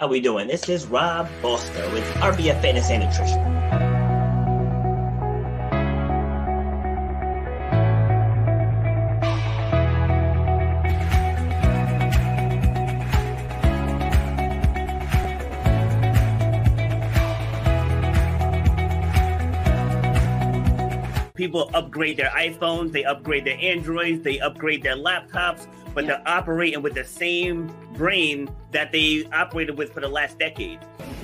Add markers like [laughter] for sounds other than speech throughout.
How we doing? This is Rob Boster with RBF Fitness and Nutrition. People upgrade their iPhones, they upgrade their Androids, they upgrade their laptops, but yeah. they're operating with the same brain that they operated with for the last decade.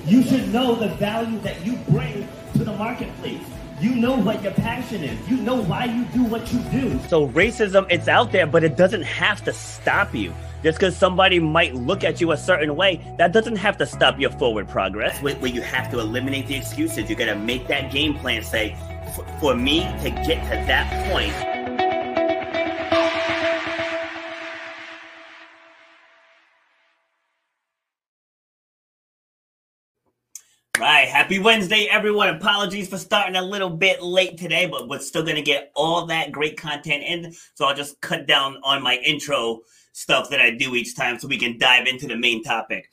You should know the value that you bring to the marketplace. You know what your passion is. You know why you do what you do. So racism, it's out there, but it doesn't have to stop you. Just because somebody might look at you a certain way, that doesn't have to stop your forward progress. Where, where you have to eliminate the excuses. You got to make that game plan. Say, for me to get to that point. Right. Happy Wednesday, everyone. Apologies for starting a little bit late today, but we're still going to get all that great content in. So I'll just cut down on my intro stuff that I do each time so we can dive into the main topic.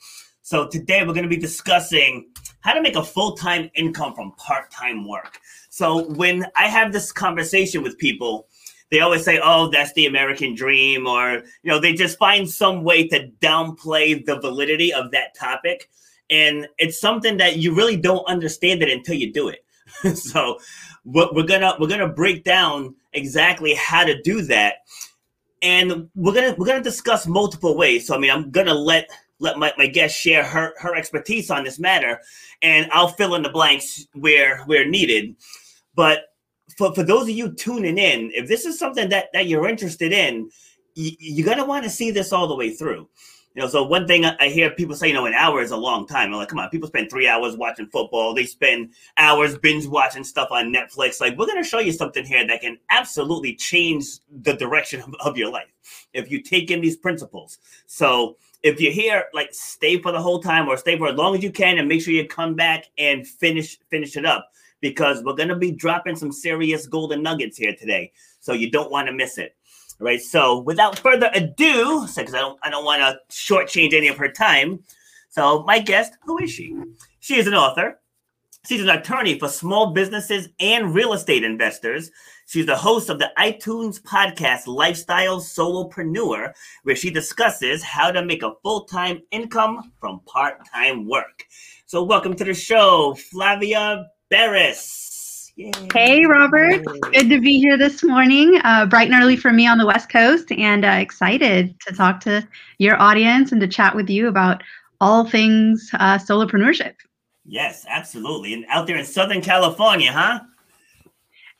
So today we're going to be discussing how to make a full time income from part time work. So when I have this conversation with people, they always say, "Oh, that's the American dream," or you know, they just find some way to downplay the validity of that topic, and it's something that you really don't understand it until you do it. [laughs] so we're gonna we're gonna break down exactly how to do that, and we're gonna we're gonna discuss multiple ways. So I mean, I'm gonna let let my, my guest share her her expertise on this matter, and I'll fill in the blanks where where needed. But for, for those of you tuning in, if this is something that, that you're interested in, you, you're going to want to see this all the way through. You know, so one thing I hear people say, you know, an hour is a long time. I'm like, come on, people spend three hours watching football. They spend hours binge watching stuff on Netflix. Like, we're going to show you something here that can absolutely change the direction of, of your life if you take in these principles. So if you're here, like, stay for the whole time or stay for as long as you can and make sure you come back and finish finish it up because we're to be dropping some serious golden nuggets here today. So you don't want to miss it. All right. So without further ado, because I don't, I don't want to shortchange any of her time. So my guest, who is she? She is an author. She's an attorney for small businesses and real estate investors. She's the host of the iTunes podcast Lifestyle Solopreneur, where she discusses how to make a full time income from part time work. So, welcome to the show, Flavia Berys. Yay. Hey, Robert. Good to be here this morning, uh, bright and early for me on the West Coast, and uh, excited to talk to your audience and to chat with you about all things uh, solopreneurship. Yes, absolutely. And out there in Southern California, huh?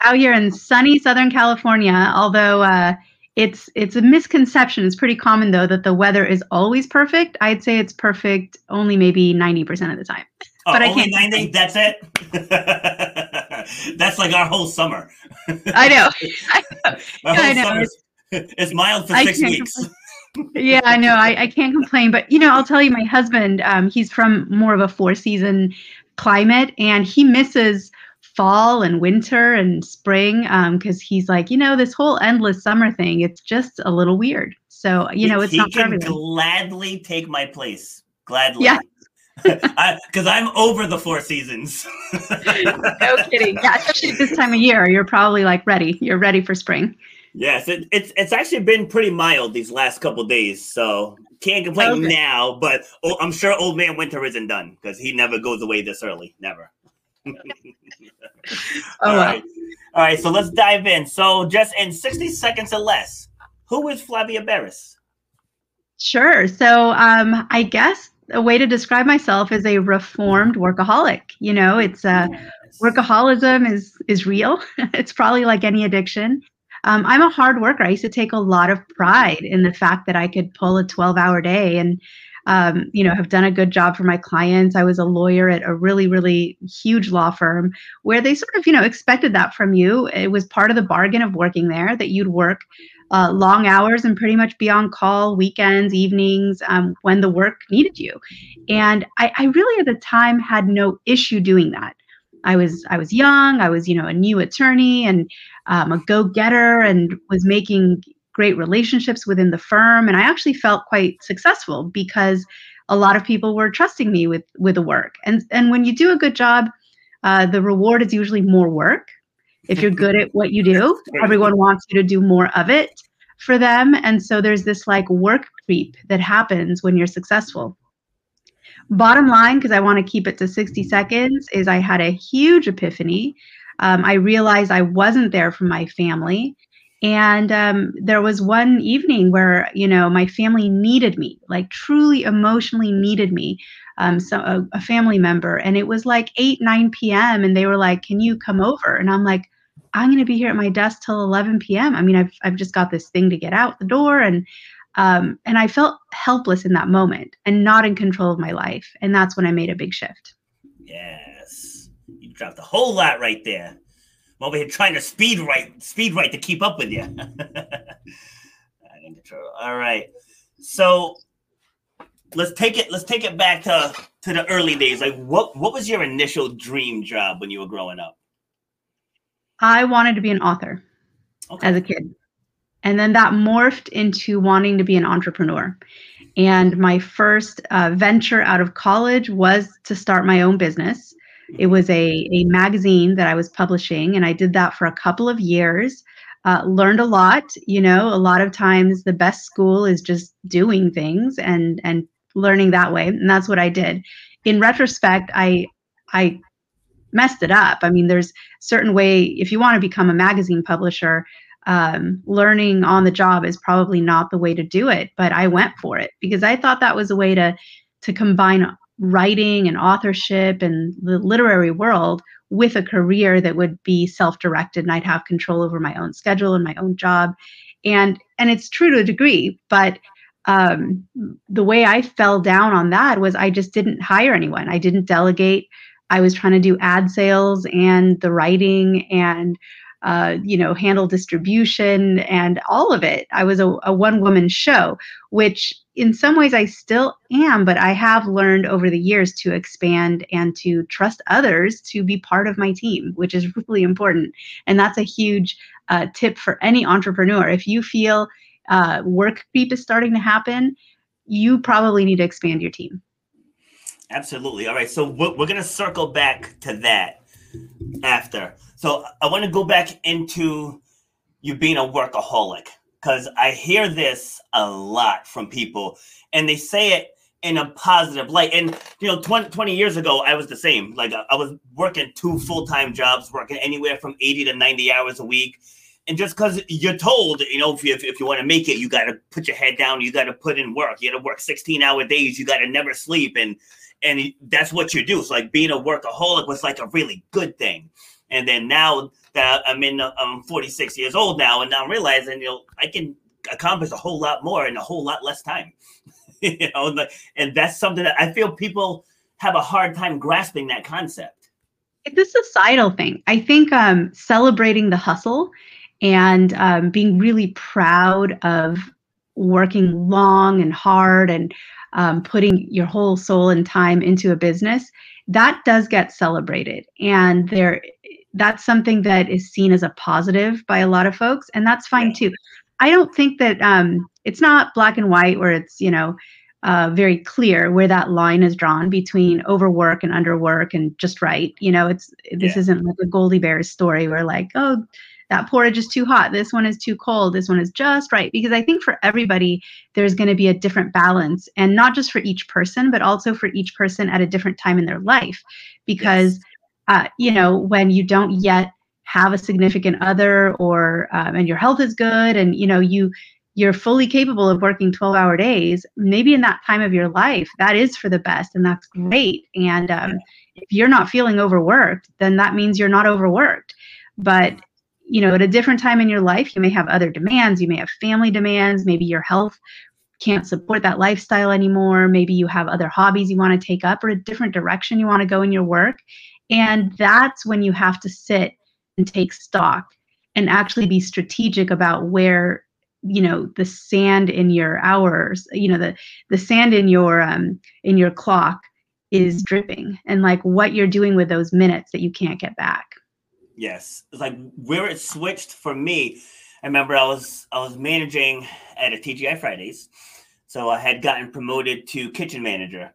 Out here in sunny Southern California, although uh, it's it's a misconception. It's pretty common though that the weather is always perfect. I'd say it's perfect only maybe ninety percent of the time. Oh, but I can't. 90, that's it. [laughs] that's like our whole summer. I know. [laughs] [laughs] I know. I know. It's, it's mild for six weeks. Yeah, I know. I, I can't complain, but you know, I'll tell you, my husband, um, he's from more of a four season climate, and he misses fall and winter and spring because um, he's like, you know, this whole endless summer thing, it's just a little weird. So you know, it's he not can gladly take my place. Gladly. Yeah. [laughs] Because I'm over the four seasons. [laughs] no kidding. Yeah, especially this time of year, you're probably like ready. You're ready for spring. Yes, it, it's it's actually been pretty mild these last couple days, so can't complain okay. now. But oh, I'm sure Old Man Winter isn't done because he never goes away this early. Never. [laughs] All right. All right. So let's dive in. So, just in 60 seconds or less, who is Flavia Berys? Sure. So, um, I guess a way to describe myself is a reformed workaholic. You know, it's uh, yes. workaholism is is real. [laughs] it's probably like any addiction. Um, I'm a hard worker. I used to take a lot of pride in the fact that I could pull a 12 hour day and um, you know, have done a good job for my clients. I was a lawyer at a really, really huge law firm where they sort of, you know, expected that from you. It was part of the bargain of working there that you'd work uh, long hours and pretty much be on call weekends, evenings, um, when the work needed you. And I, I really, at the time, had no issue doing that. I was I was young. I was you know a new attorney and um, a go getter and was making great relationships within the firm. And i actually felt quite successful because a lot of people were trusting me with with the work. And and when you do a good job uh, the reward is usually more work. If you're good at what you do [laughs] everyone wants you to do more of it for them. And so there's this like work creep that happens when you're successful. Bottom line because i want to keep it to 60 seconds is i had a huge epiphany um, i realized i wasn't there for my family and um, there was one evening where, you know, my family needed me, like truly emotionally needed me, um, so a, a family member. And it was like 8, 9 p.m. And they were like, Can you come over? And I'm like, I'm going to be here at my desk till 11 p.m. I mean, I've, I've just got this thing to get out the door. And, um, and I felt helpless in that moment and not in control of my life. And that's when I made a big shift. Yes. Dropped a whole lot right there. I'm over here trying to speed right, speed right to keep up with you. [laughs] All right. So let's take it. Let's take it back to to the early days. Like, what what was your initial dream job when you were growing up? I wanted to be an author okay. as a kid, and then that morphed into wanting to be an entrepreneur. And my first uh, venture out of college was to start my own business. It was a, a magazine that I was publishing, and I did that for a couple of years. Uh, learned a lot. You know, a lot of times the best school is just doing things and and learning that way, and that's what I did. In retrospect, I I messed it up. I mean, there's certain way if you want to become a magazine publisher, um, learning on the job is probably not the way to do it. But I went for it because I thought that was a way to to combine writing and authorship and the literary world with a career that would be self-directed and I'd have control over my own schedule and my own job. And and it's true to a degree, but um, the way I fell down on that was I just didn't hire anyone. I didn't delegate. I was trying to do ad sales and the writing and uh, you know handle distribution and all of it. I was a, a one woman show, which in some ways I still am, but I have learned over the years to expand and to trust others to be part of my team, which is really important. And that's a huge uh, tip for any entrepreneur. If you feel uh, work creep is starting to happen, you probably need to expand your team. Absolutely. All right. So we're, we're going to circle back to that after. So I want to go back into you being a workaholic because I hear this a lot from people and they say it in a positive light. And, you know, 20, 20 years ago, I was the same. Like, I was working two full time jobs, working anywhere from 80 to 90 hours a week. And just because you're told, you know, if you, if, if you want to make it, you got to put your head down, you got to put in work, you got to work 16 hour days, you got to never sleep. And, and that's what you do. So, like, being a workaholic was like a really good thing. And then now that I'm in, I'm 46 years old now, and now I'm realizing, you know, I can accomplish a whole lot more in a whole lot less time. [laughs] you know, and that's something that I feel people have a hard time grasping that concept. It's a societal thing. I think um, celebrating the hustle and um, being really proud of working long and hard and um, putting your whole soul and time into a business that does get celebrated and there that's something that is seen as a positive by a lot of folks and that's fine too. I don't think that um, it's not black and white where it's you know uh, very clear where that line is drawn between overwork and underwork and just right you know? It's this yeah. isn't like a goldie bears story where like oh that porridge is too hot this one is too cold this one is just right because i think for everybody there's going to be a different balance and not just for each person but also for each person at a different time in their life because yes uh, you know, when you don't yet have a significant other or um, and your health is good and you know you you're fully capable of working 12 hour days maybe in that time of your life that is for the best and that's great. And um, if you're not feeling overworked then that means you're not overworked. But you know at a different time in your life you may have other demands you may have family demands maybe your health can't support that lifestyle anymore maybe you have other hobbies you want to take up or a different direction you want to go in your work and that's when you have to sit and take stock and actually be strategic about where you know the sand in your hours you know the the sand in your um in your clock is dripping and like what you're doing with those minutes that you can't get back. Yes. It's like where it switched for me i remember i was i was managing at a tgi fridays. So i had gotten promoted to kitchen manager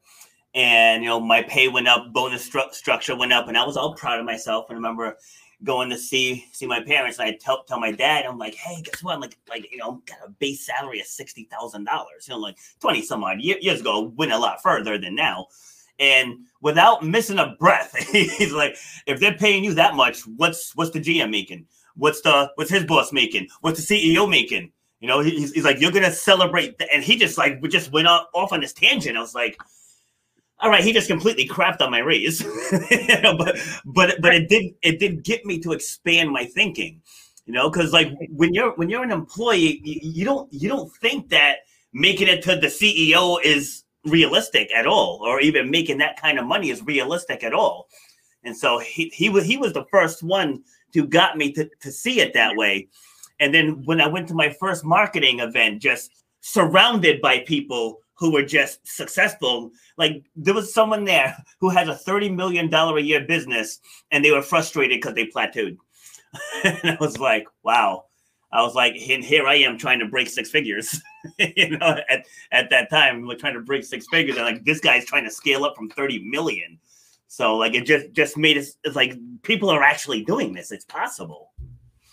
and you know my pay went up bonus stru- structure went up and i was all proud of myself and I remember going to see see my parents and I tell tell my dad, I'm like, hey, guess what? I'm like, like you know, got a base salary of sixty thousand dollars. You know, like twenty some odd years ago, went a lot further than now. And without missing a breath, [laughs] he's like, if they're paying you that much, what's what's the GM making? What's the what's his boss making? What's the CEO making? You know, he's, he's like, you're gonna celebrate, and he just like just went off on this tangent. I was like, all right, he just completely crapped on my raise, [laughs] but but but it did it did get me to expand my thinking, you know, because like when you're when you're an employee, you, you, don't you don't think that making it to the CEO is realistic at all, or even making that kind of money is realistic at all, and so he he was he was the first one who got me to to see it that way, and then when I went to my first marketing event, just surrounded by people who were just successful. Like there was someone there who has a $30 million a year business and they were frustrated because they plateaued. [laughs] and I was like, wow. I was like, and here I am trying to break six figures. [laughs] you know, at, at that time, we're trying to break six figures. And like this guy's trying to scale up from 30 million. So like it just just made us it's like people are actually doing this. It's possible.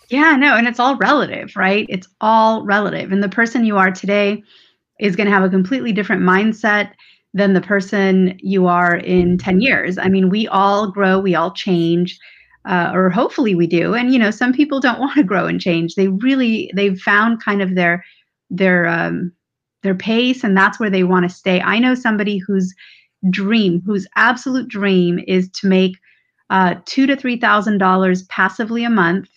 Yeah, no, and it's all relative, right? It's all relative. And the person you are today is going to have a completely different mindset than the person you are in 10 years. I mean, we all grow, we all change. Uh, or hopefully we do and you know some people don't [laughs] want to grow and change they really they've found kind of their their um, their pace and that's where they want to stay i know somebody whose dream whose absolute dream is to make uh, two to three thousand dollars passively a month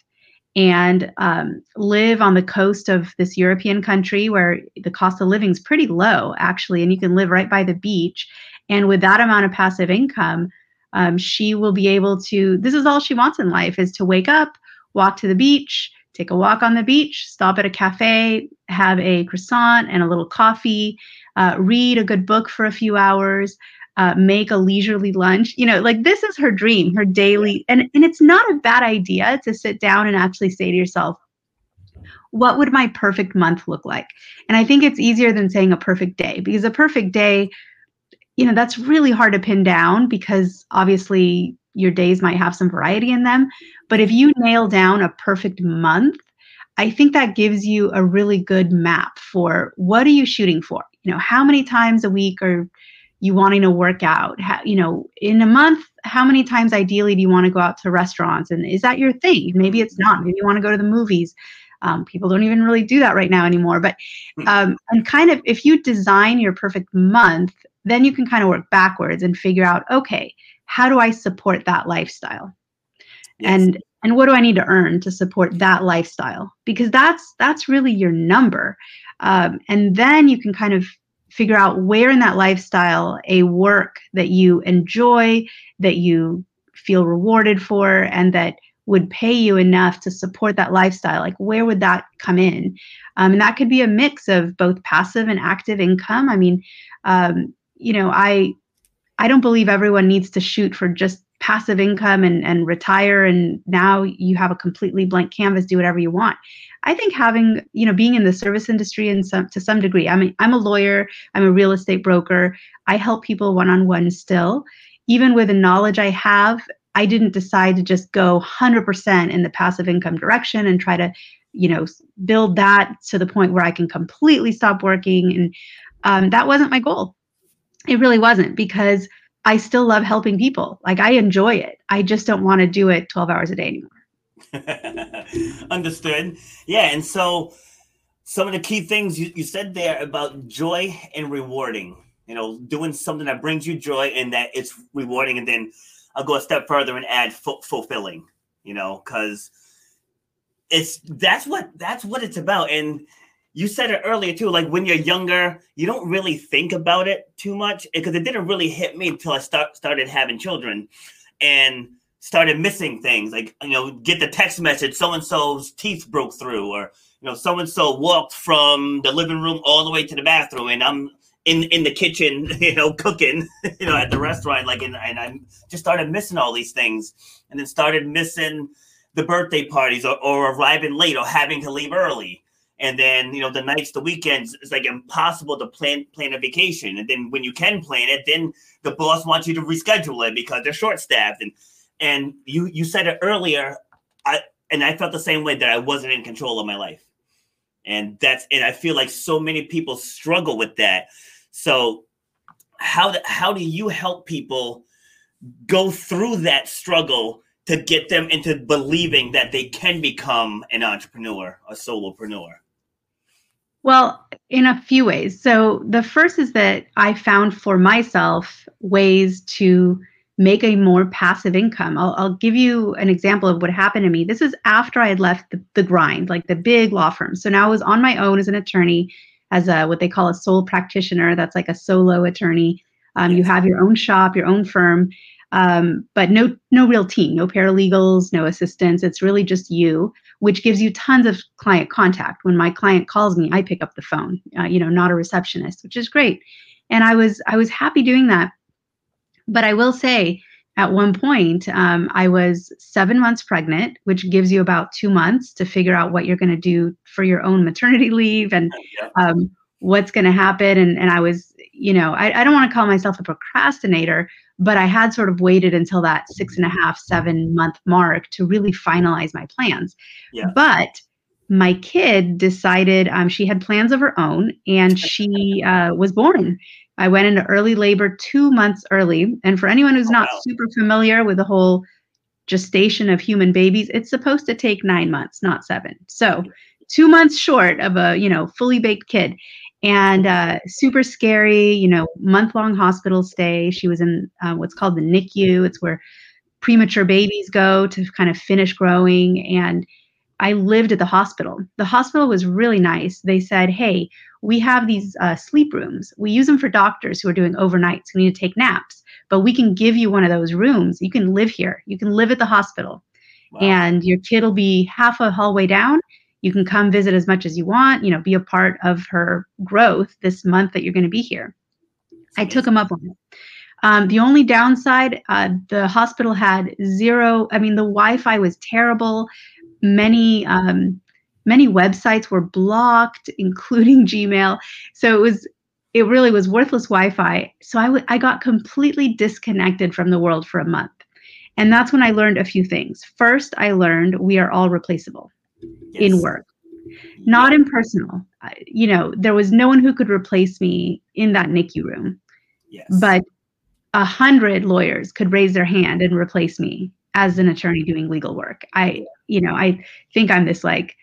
and um, live on the coast of this European country where the cost of living is pretty low, actually, and you can live right by the beach. And with that amount of passive income, um, she will be able to. This is all she wants in life: is to wake up, walk to the beach, take a walk on the beach, stop at a cafe, have a croissant and a little coffee, uh, read a good book for a few hours, uh, make a leisurely lunch. You know, like this is her dream, her daily, and, and it's not a bad idea to sit down and actually say to yourself, what would my perfect month look like? And I think it's easier than saying a perfect day because a perfect day, you know, that's really hard to pin down because obviously your days might have some variety in them. But if you nail down a perfect month, I think that gives you a really good map for what are you shooting for? You know, how many times a week are you wanting to work out? How, you know in a month how many times ideally do you want to go out to restaurants? And is that your thing? Maybe it's not. Maybe you want to go to the movies. Um, people don't even really do that right now anymore. But hmm. um, and kind of if you design your perfect month then you can kind of work backwards and figure out okay how do i support that lifestyle? Yes. and and what do i need to earn to support that lifestyle? Because that's that's really your number. Um, and then you can kind of figure out where in that lifestyle a work that you enjoy, that you feel rewarded for, and that would pay you enough to support that lifestyle. Like, where would that come in? Um, and that could be a mix of both passive and active income. I mean, um, you know, I I don't believe everyone needs to shoot for just passive income and, and retire and now you have a completely blank canvas do whatever you want. I think having you know being in the service industry in some to some degree i mean i'm a lawyer i'm a real estate broker i help people one-on-one still. Even with the knowledge i have i didn't decide to just go 100% in the passive income direction and try to you know build that to the point where i can completely stop working and um, that wasn't my goal. It really wasn't because I still love helping people. Like I enjoy it. I just don't want to do it 12 hours a day anymore. [laughs] Understood. Yeah. And so some of the key things you, you said there about joy and rewarding, you know, doing something that brings you joy and that it's rewarding. And then I'll go a step further and add fulfilling, you know, because it's that's what that's what it's about. And you said it earlier too like when you're younger you don't really think about it too much eh, because it didn't really hit me until i start, started having children and started missing things like you know get the text message so and so's teeth broke through or you know so and so walked from the living room all the way to the bathroom and i'm in in the kitchen [laughs] you know cooking [laughs] you know at the restaurant like and, and i just started missing all these things and then started missing the birthday parties or, or arriving late or having to leave early and then you know the nights the weekends it's like impossible to plan plan a vacation. And then when you can plan it then the boss wants you to reschedule it because they're short staffed and and you you said it earlier i and i felt the same way that i wasn't in control of my life. And that's and i feel like so many people struggle with that. So how do, how do you help people go through that struggle to get them into believing that they can become an entrepreneur a solopreneur well, in a few ways. So the first is that I found for myself ways to make a more passive income. I'll, I'll give you an example of what happened to me. This is after I had left the, the grind, like the big law firm. So now I was on my own as an attorney, as a what they call a sole practitioner. That's like a solo attorney. Um, you have your own shop, your own firm, um, but no no real team, no paralegals, no assistants. It's really just you which gives you tons of client contact. When my client calls me, I pick up the phone. Uh, you know, not a receptionist, which is great. And I was I was happy doing that. But I will say, at one point, um, I was seven months pregnant, which gives you about two months to figure out what you're going to do for your own maternity leave and [laughs] um, what's going to happen. And and I was, you know, I, I don't want to call myself a procrastinator, but I had sort of waited until that six and a half, seven month mark to really finalize my plans. Yeah. But my kid decided um, she had plans of her own and she uh, was born. I went into early labor two months early. And for anyone who's oh, not wow. super familiar with the whole gestation of human babies, it's supposed to take nine months, not seven. So two months short of a you know fully baked kid and uh, super scary, you know, month long hospital stay. She was in uh, what's called the NICU. It's where premature babies go to kind of finish growing. And I lived at the hospital. The hospital was really nice. They said, hey, we have these uh, sleep rooms. We use them for doctors who are doing overnights who need to take naps, but we can give you one of those rooms. You can live here. You can live at the hospital. Wow. And your kid will be half a hallway down you can come visit as much as you want, you know, be a part of her growth this month that you're going to be here. I took him up on it. Um, the only downside, uh, the hospital had zero. I mean, the Wi-Fi was terrible. Many um, many websites were blocked, [laughs] including Gmail. So it was it really was worthless Wi-Fi. So I, w- I got completely disconnected from the world for a month, and that's when I learned a few things. First, I learned we are all replaceable yes. in work, not in personal. You know, there was no one who could replace me in that NICU room. Yes. But a hundred lawyers could raise their hand and replace me as an attorney doing legal work. I, you know, I think I'm this like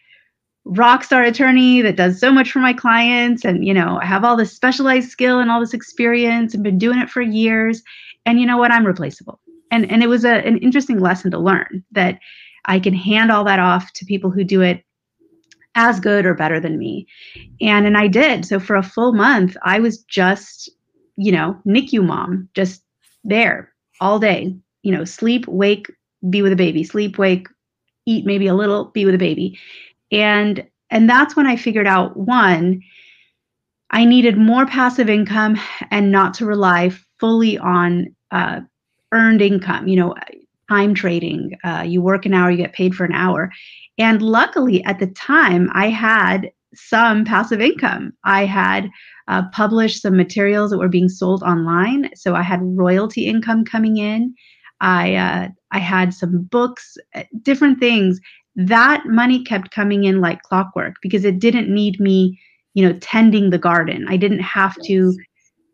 rock star attorney that does so much for my clients and you know i have all this specialized skill and all this experience and been doing it for years and you know what i'm replaceable and and it was a, an interesting lesson to learn that I can hand all that off to people who do it as good or better than me. And and I did. So for a full month, I was just, you know, NICU mom, just there all day. You know, sleep, wake, be with a baby, sleep, wake, eat maybe a little, be with a baby. And and that's when I figured out one, I needed more passive income and not to rely fully on uh, earned income. You know, time trading. Uh, you work an hour, you get paid for an hour. And luckily, at the time, I had some passive income. I had uh, published some materials that were being sold online, so I had royalty income coming in. I uh, I had some books, uh, different things. That money kept coming in like clockwork because it didn't need me, you know, tending the garden. I didn't have to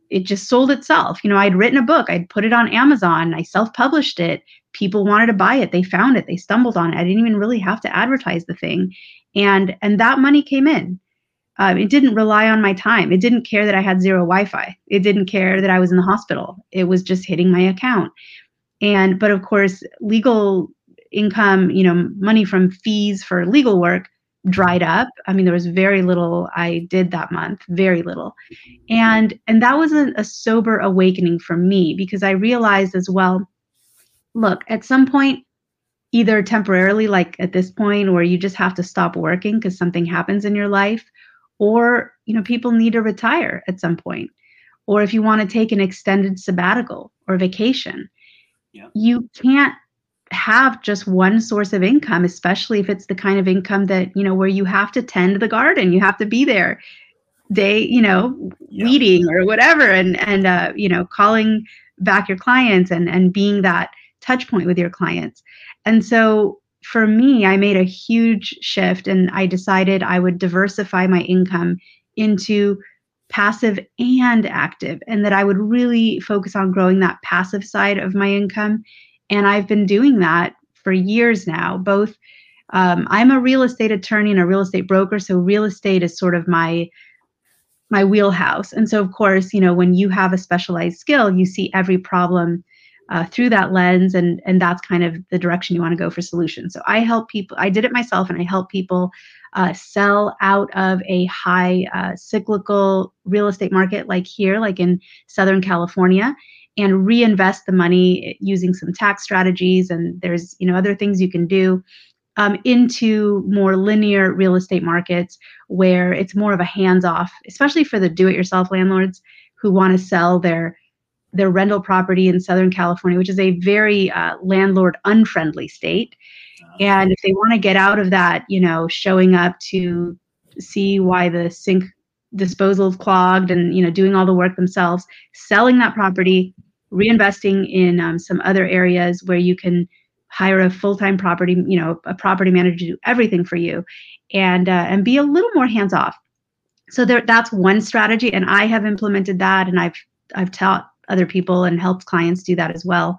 it just sold itself. You know, I'd written a book, I'd put it on Amazon, I self-published it. People wanted to buy it, they found it, they stumbled on it. I didn't even really have to advertise the thing, and and that money came in. Um, it didn't rely on my time. It didn't care that I had zero Wi-Fi. It didn't care that I was in the hospital. It was just hitting my account. And but of course, legal income, you know, money from fees for legal work dried up. I mean, there was very little I did that month, very little. And and that was a, a sober awakening for me because I realized as well, look, at some point, either temporarily, like at this point, or you just have to stop working because something happens in your life, or you know, people need to retire at some point. Or if you want to take an extended sabbatical or vacation, yeah. you can't have just one source of income especially if it's the kind of income that you know where you have to tend the garden you have to be there day you know yeah. weeding or whatever and and uh, you know calling back your clients and and being that touch point with your clients and so for me i made a huge shift and i decided i would diversify my income into passive and active and that i would really focus on growing that passive side of my income and I've been doing that for years now. Both, um, I'm a real estate attorney and a real estate broker, so real estate is sort of my my wheelhouse. And so, of course, you know, when you have a specialized skill, you see every problem uh, through that lens, and and that's kind of the direction you want to go for solutions. So I help people. I did it myself, and I help people uh, sell out of a high uh, cyclical real estate market, like here, like in Southern California, and reinvest the money using some tax strategies and there's you know other things you can do um, into more linear real estate markets where it's more of a hands off especially for the do it yourself landlords who want to sell their their rental property in southern california which is a very uh, landlord unfriendly state. And if they want to get out of that you know showing up to see why the sink disposal is clogged and you know doing all the work themselves selling that property reinvesting in um, some other areas where you can hire a full-time property you know a property manager to do everything for you and uh, and be a little more hands off so there that's one strategy and i have implemented that and i've i've taught other people and helped clients do that as well.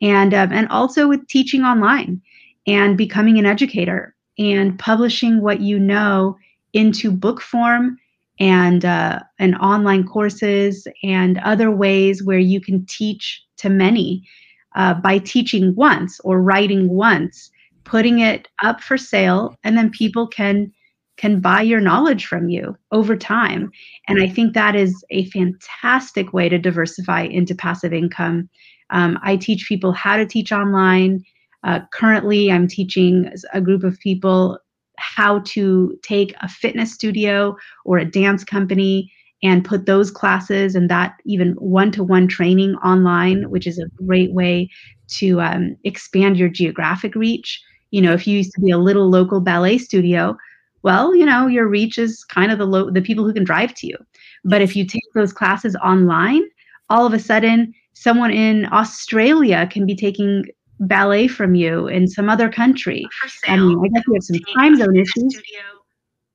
And um, and also with teaching online and becoming an educator and publishing what you know into book form and uh, and online courses and other ways where you can teach to many uh, by teaching once or writing once putting it up for sale and then people can can buy your knowledge from you over time. And i think that is a fantastic way to diversify into passive income. Um, i teach people how to teach online. Uh, currently i'm teaching a group of people how to take a fitness studio or a dance company and put those classes and that even one-to-one training online which is a great way to um, expand your geographic reach. You know if you used to be a little local ballet studio well you know your reach is kind of the lo- the people who can drive to you but if you take those classes online all of a sudden someone in australia can be taking ballet from you in some other country. I mean, I guess we have some time zone issues.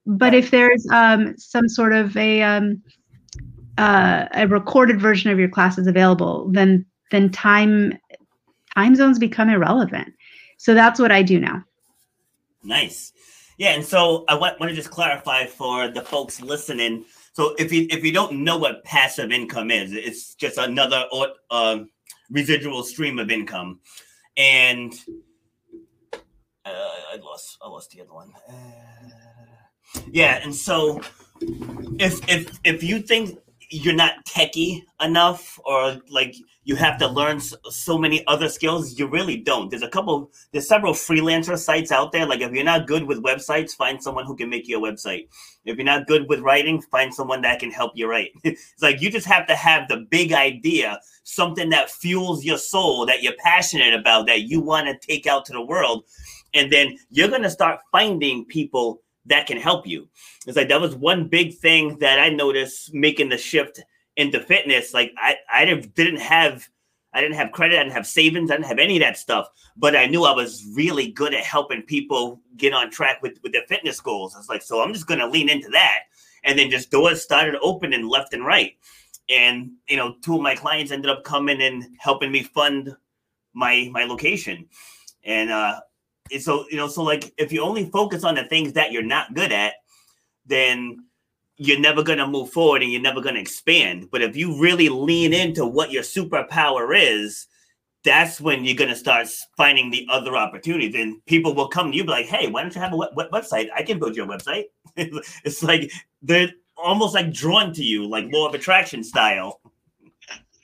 But if there's um, some sort of a um, uh, a recorded version of your classes available, then then time time zones become irrelevant. So that's what I do now. Nice. Yeah, and so I want, want to just clarify for the folks listening. So if you if you don't know what passive income is, it's just another uh, residual stream of income and uh, I lost I lost the other one. Uh, yeah, and so if if if you think you're not techie enough or like you have to learn so many other skills you really don't. There's a couple there's several freelancer sites out there. Like if you're not good with websites find someone who can make you a website. If you're not good with writing find someone that can help you write. [laughs] It's like you just have to have the big idea something that fuels your soul that you're passionate about that you want to take out to the world and then you're going to start finding people that can help you. It's like that was one big thing that I noticed making the shift into fitness. Like I, I didn't have I didn't have credit, I didn't have savings, I didn't have any of that stuff. But I knew I was really good at helping people get on track with, with their fitness goals. I was like, so I'm just gonna lean into that. And then just doors started opening left and right. and you know, two of my clients ended up coming and helping me fund my my location. And uh so you know, so like if you only focus on the things that you're not good at, then you're never going to move forward and you're never going to expand. But if you really lean into what your superpower is, that's when you're going to start finding the other opportunities. And people will come to you be like, hey, why don't you have a web- website? I can build your website. [laughs] it's like they're almost like drawn to you, like law of attraction style.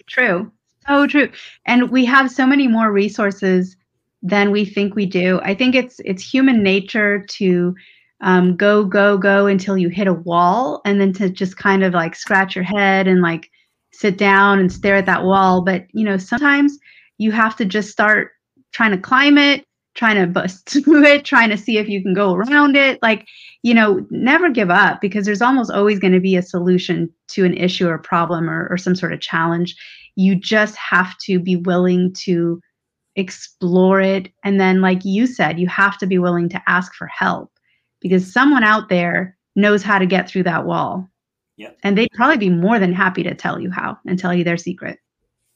True. So true. And we have so many more resources than we think we do. I think it's it's human nature to um, go, go, go until you hit a wall, and then to just kind of like scratch your head and like sit down and stare at that wall. But you know, sometimes you have to just start trying to climb it, trying to bust [laughs] through it, trying to see if you can go around it. Like, you know, never give up because there's almost always going to be a solution to an issue or problem or, or some sort of challenge. You just have to be willing to explore it. And then, like you said, you have to be willing to ask for help because someone out there knows how to get through that wall. Yeah. And they'd probably be more than happy to tell you how and tell you their secret.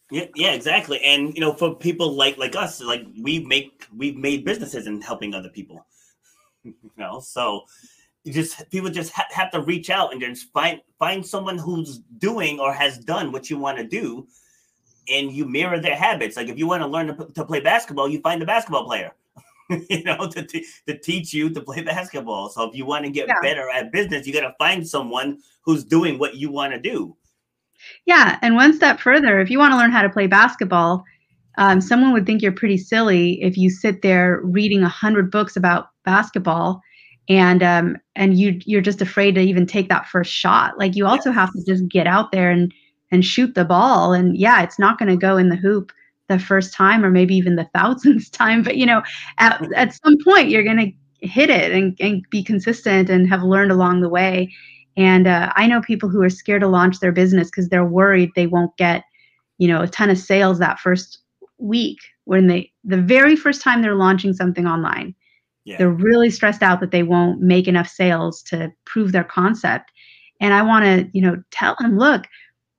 Yeah, yeah, exactly. And you know, for people like like us, like we make we've made businesses in helping other people. [laughs] you know, so you just people just ha- have to reach out and just find find someone who's doing or has done what you want to do, and you mirror their habits. Like if you want to learn to, to play basketball, you find the basketball player. [laughs] you know, to, t- to teach you to play [laughs] basketball. So if you want to get yeah. better at business, you got to find someone who's doing what you want to do. Yeah, and one step further, if you want to learn how to play basketball, um, someone would think you're pretty silly if you sit there reading a hundred books about basketball, and um, and you you're just afraid to even take that first shot. Like you also have to just get out there and and shoot the ball. And yeah, it's not going to go in the hoop the first time or maybe even the [laughs] thousandth time but you know at, at some point you're going to hit it and, and be consistent and have learned along the way and uh, i know people who are scared to launch their business because they're worried they won't get you know a ton of sales that first week when they the very first time they're launching something online yeah. they're really stressed out that they won't make enough sales to prove their concept and i want to you know tell them look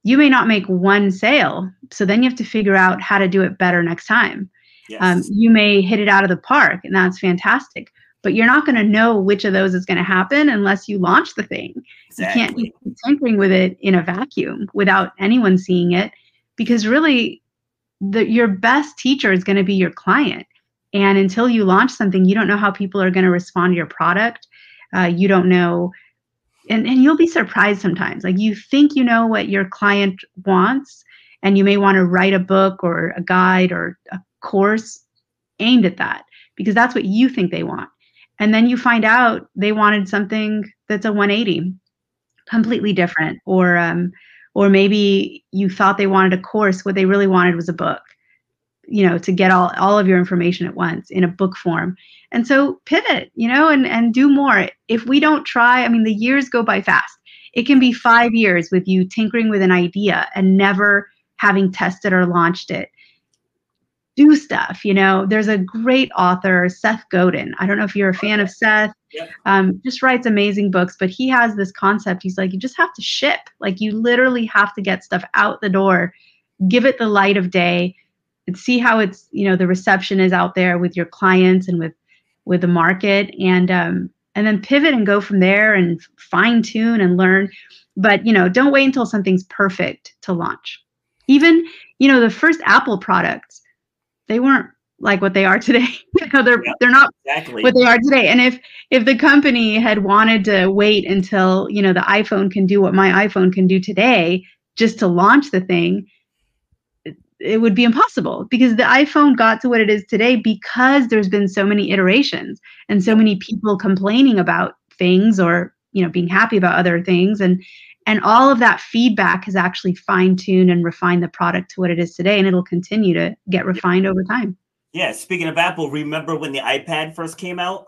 you may not make one sale. So then you have to figure out how to do it better next time. Yes. Um, you may hit it out of the park, and that's fantastic. But you're not going to know which of those is going to happen unless you launch the thing. Exactly. You can't be tinkering with it in a vacuum without anyone seeing it, because really, the, your best teacher is going to be your client. And until you launch something, you don't know how people are going to respond to your product. Uh, you don't know and, and you'll be surprised sometimes. Like you think you know what your client wants, and you may want to write a book or a guide or a course aimed at that because that's what you think they want. And then you find out they wanted something that's a 180, completely different, or um, or maybe you thought they wanted a course. What they really wanted was a book you know to get all, all of your information at once in a book form. And so pivot you know and and do more. If we don't try i mean the years go by fast. It can be five years with you tinkering with an idea and never having tested or launched it. Do stuff you know. There's a great author seth godin. I don't know if you're a fan of seth. Yeah. um, just writes amazing books but he has this concept. He's like you just have to ship. Like you literally have to get stuff out the door. Give it the light of day see how it's you know the reception is out there with your clients and with with the market and um, and then pivot and go from there and fine tune and learn. But you know don't wait until something's perfect to launch. Even you know the first apple products they weren't like what they are today. [laughs] You know they're yeah, they're not exactly. what they are today. And if if the company had wanted to wait until you know the iphone can do what my iphone can do today just to launch the thing it would be impossible because the iPhone got to what it is today because there's been so many iterations and so many people complaining about things or you know being happy about other things. And and all of that feedback has actually fine-tuned and refined the product to what it is today and it'll continue to get refined over time. Yeah speaking of apple remember when the ipad first came out?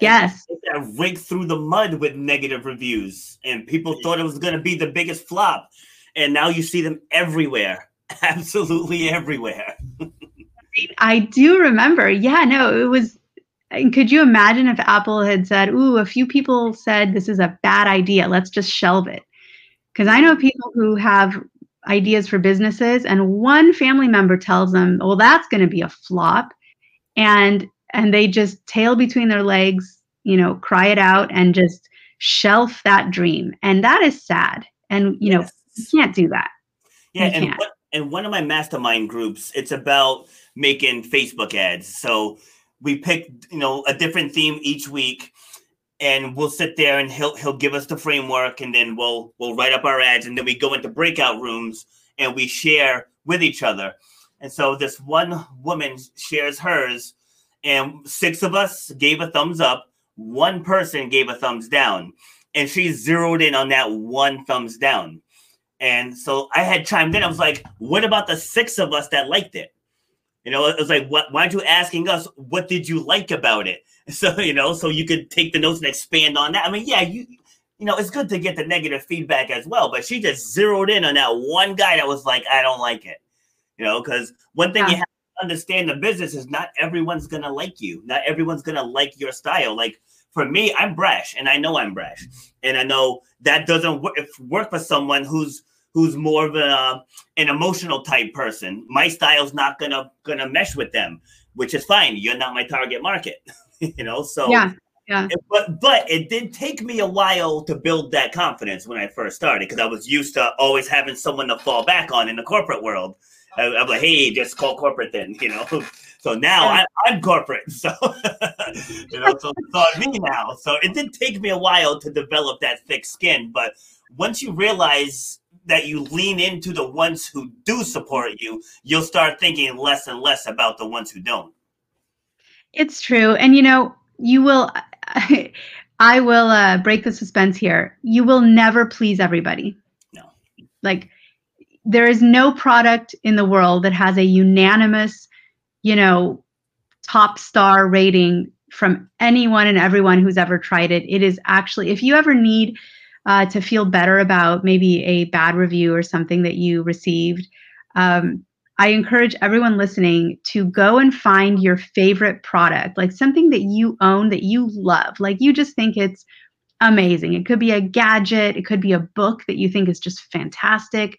Yes. that raked through the mud with negative reviews and people thought it was going to be the biggest flop. And now you see them everywhere [laughs] absolutely everywhere. I do remember. Yeah, no, it was. Could you imagine if Apple had said, "Ooh, a few people said this is a bad idea. Let's just shelve it." Because I know people who have ideas for businesses and one family member tells them well that's going to be a flop and and they just tail between their legs you know cry it out and just shelf that dream and that is sad and you know you can't do that yeah and what, and one of my mastermind groups it's about making facebook ads. So we pick you know a different theme each week and we'll sit there and he'll he'll give us the framework and then we'll we'll write up our ads and then we go into breakout rooms and we share with each other. And so this one woman shares hers and six of us gave a thumbs up. One person gave a thumbs down and she zeroed in on that one thumbs down and so i had chimed in i was like what about the six of us that liked it you know, it was like, what? Why aren't you asking us what did you like about it? [laughs] So you know, so you could take the notes and expand on that. I mean, yeah, you you know, it's good to get the negative feedback as well, but she just zeroed in on that one guy that was like, I don't like it. You know, because one thing yeah. you have to understand the business is not everyone's gonna like you. Not everyone's gonna like your style. Like for me, I'm brash, and I know I'm brash, and I know that doesn't work, work for someone who's who's more of a, an emotional type person. My style's not gonna gonna mesh with them, which is fine. You're not my target market, [laughs] you know. So yeah, yeah. But but it did take me a while to build that confidence when I first started because I was used to always having someone to fall back on in the corporate world. I, am like, hey, just call corporate then, [laughs] you know. So now I, I'm corporate, [laughs] so you know, so it's on me now. So it did take me a while to develop that thick skin, but once you realize that you lean into the ones who do support you, you'll start thinking less and less about the ones who don't. It's true. And you know, you will I, [laughs] I will uh, break the suspense here. You will never please everybody. No. Like there is no product in the world that has a unanimous, you know, top star rating from anyone and everyone who's ever tried it. It is actually if you ever need uh, to feel better about maybe a bad review or something that you received, um, I encourage everyone listening to go and find your favorite product, like something that you own that you love. Like you just think it's amazing. It could be a gadget, it could be a book that you think is just fantastic.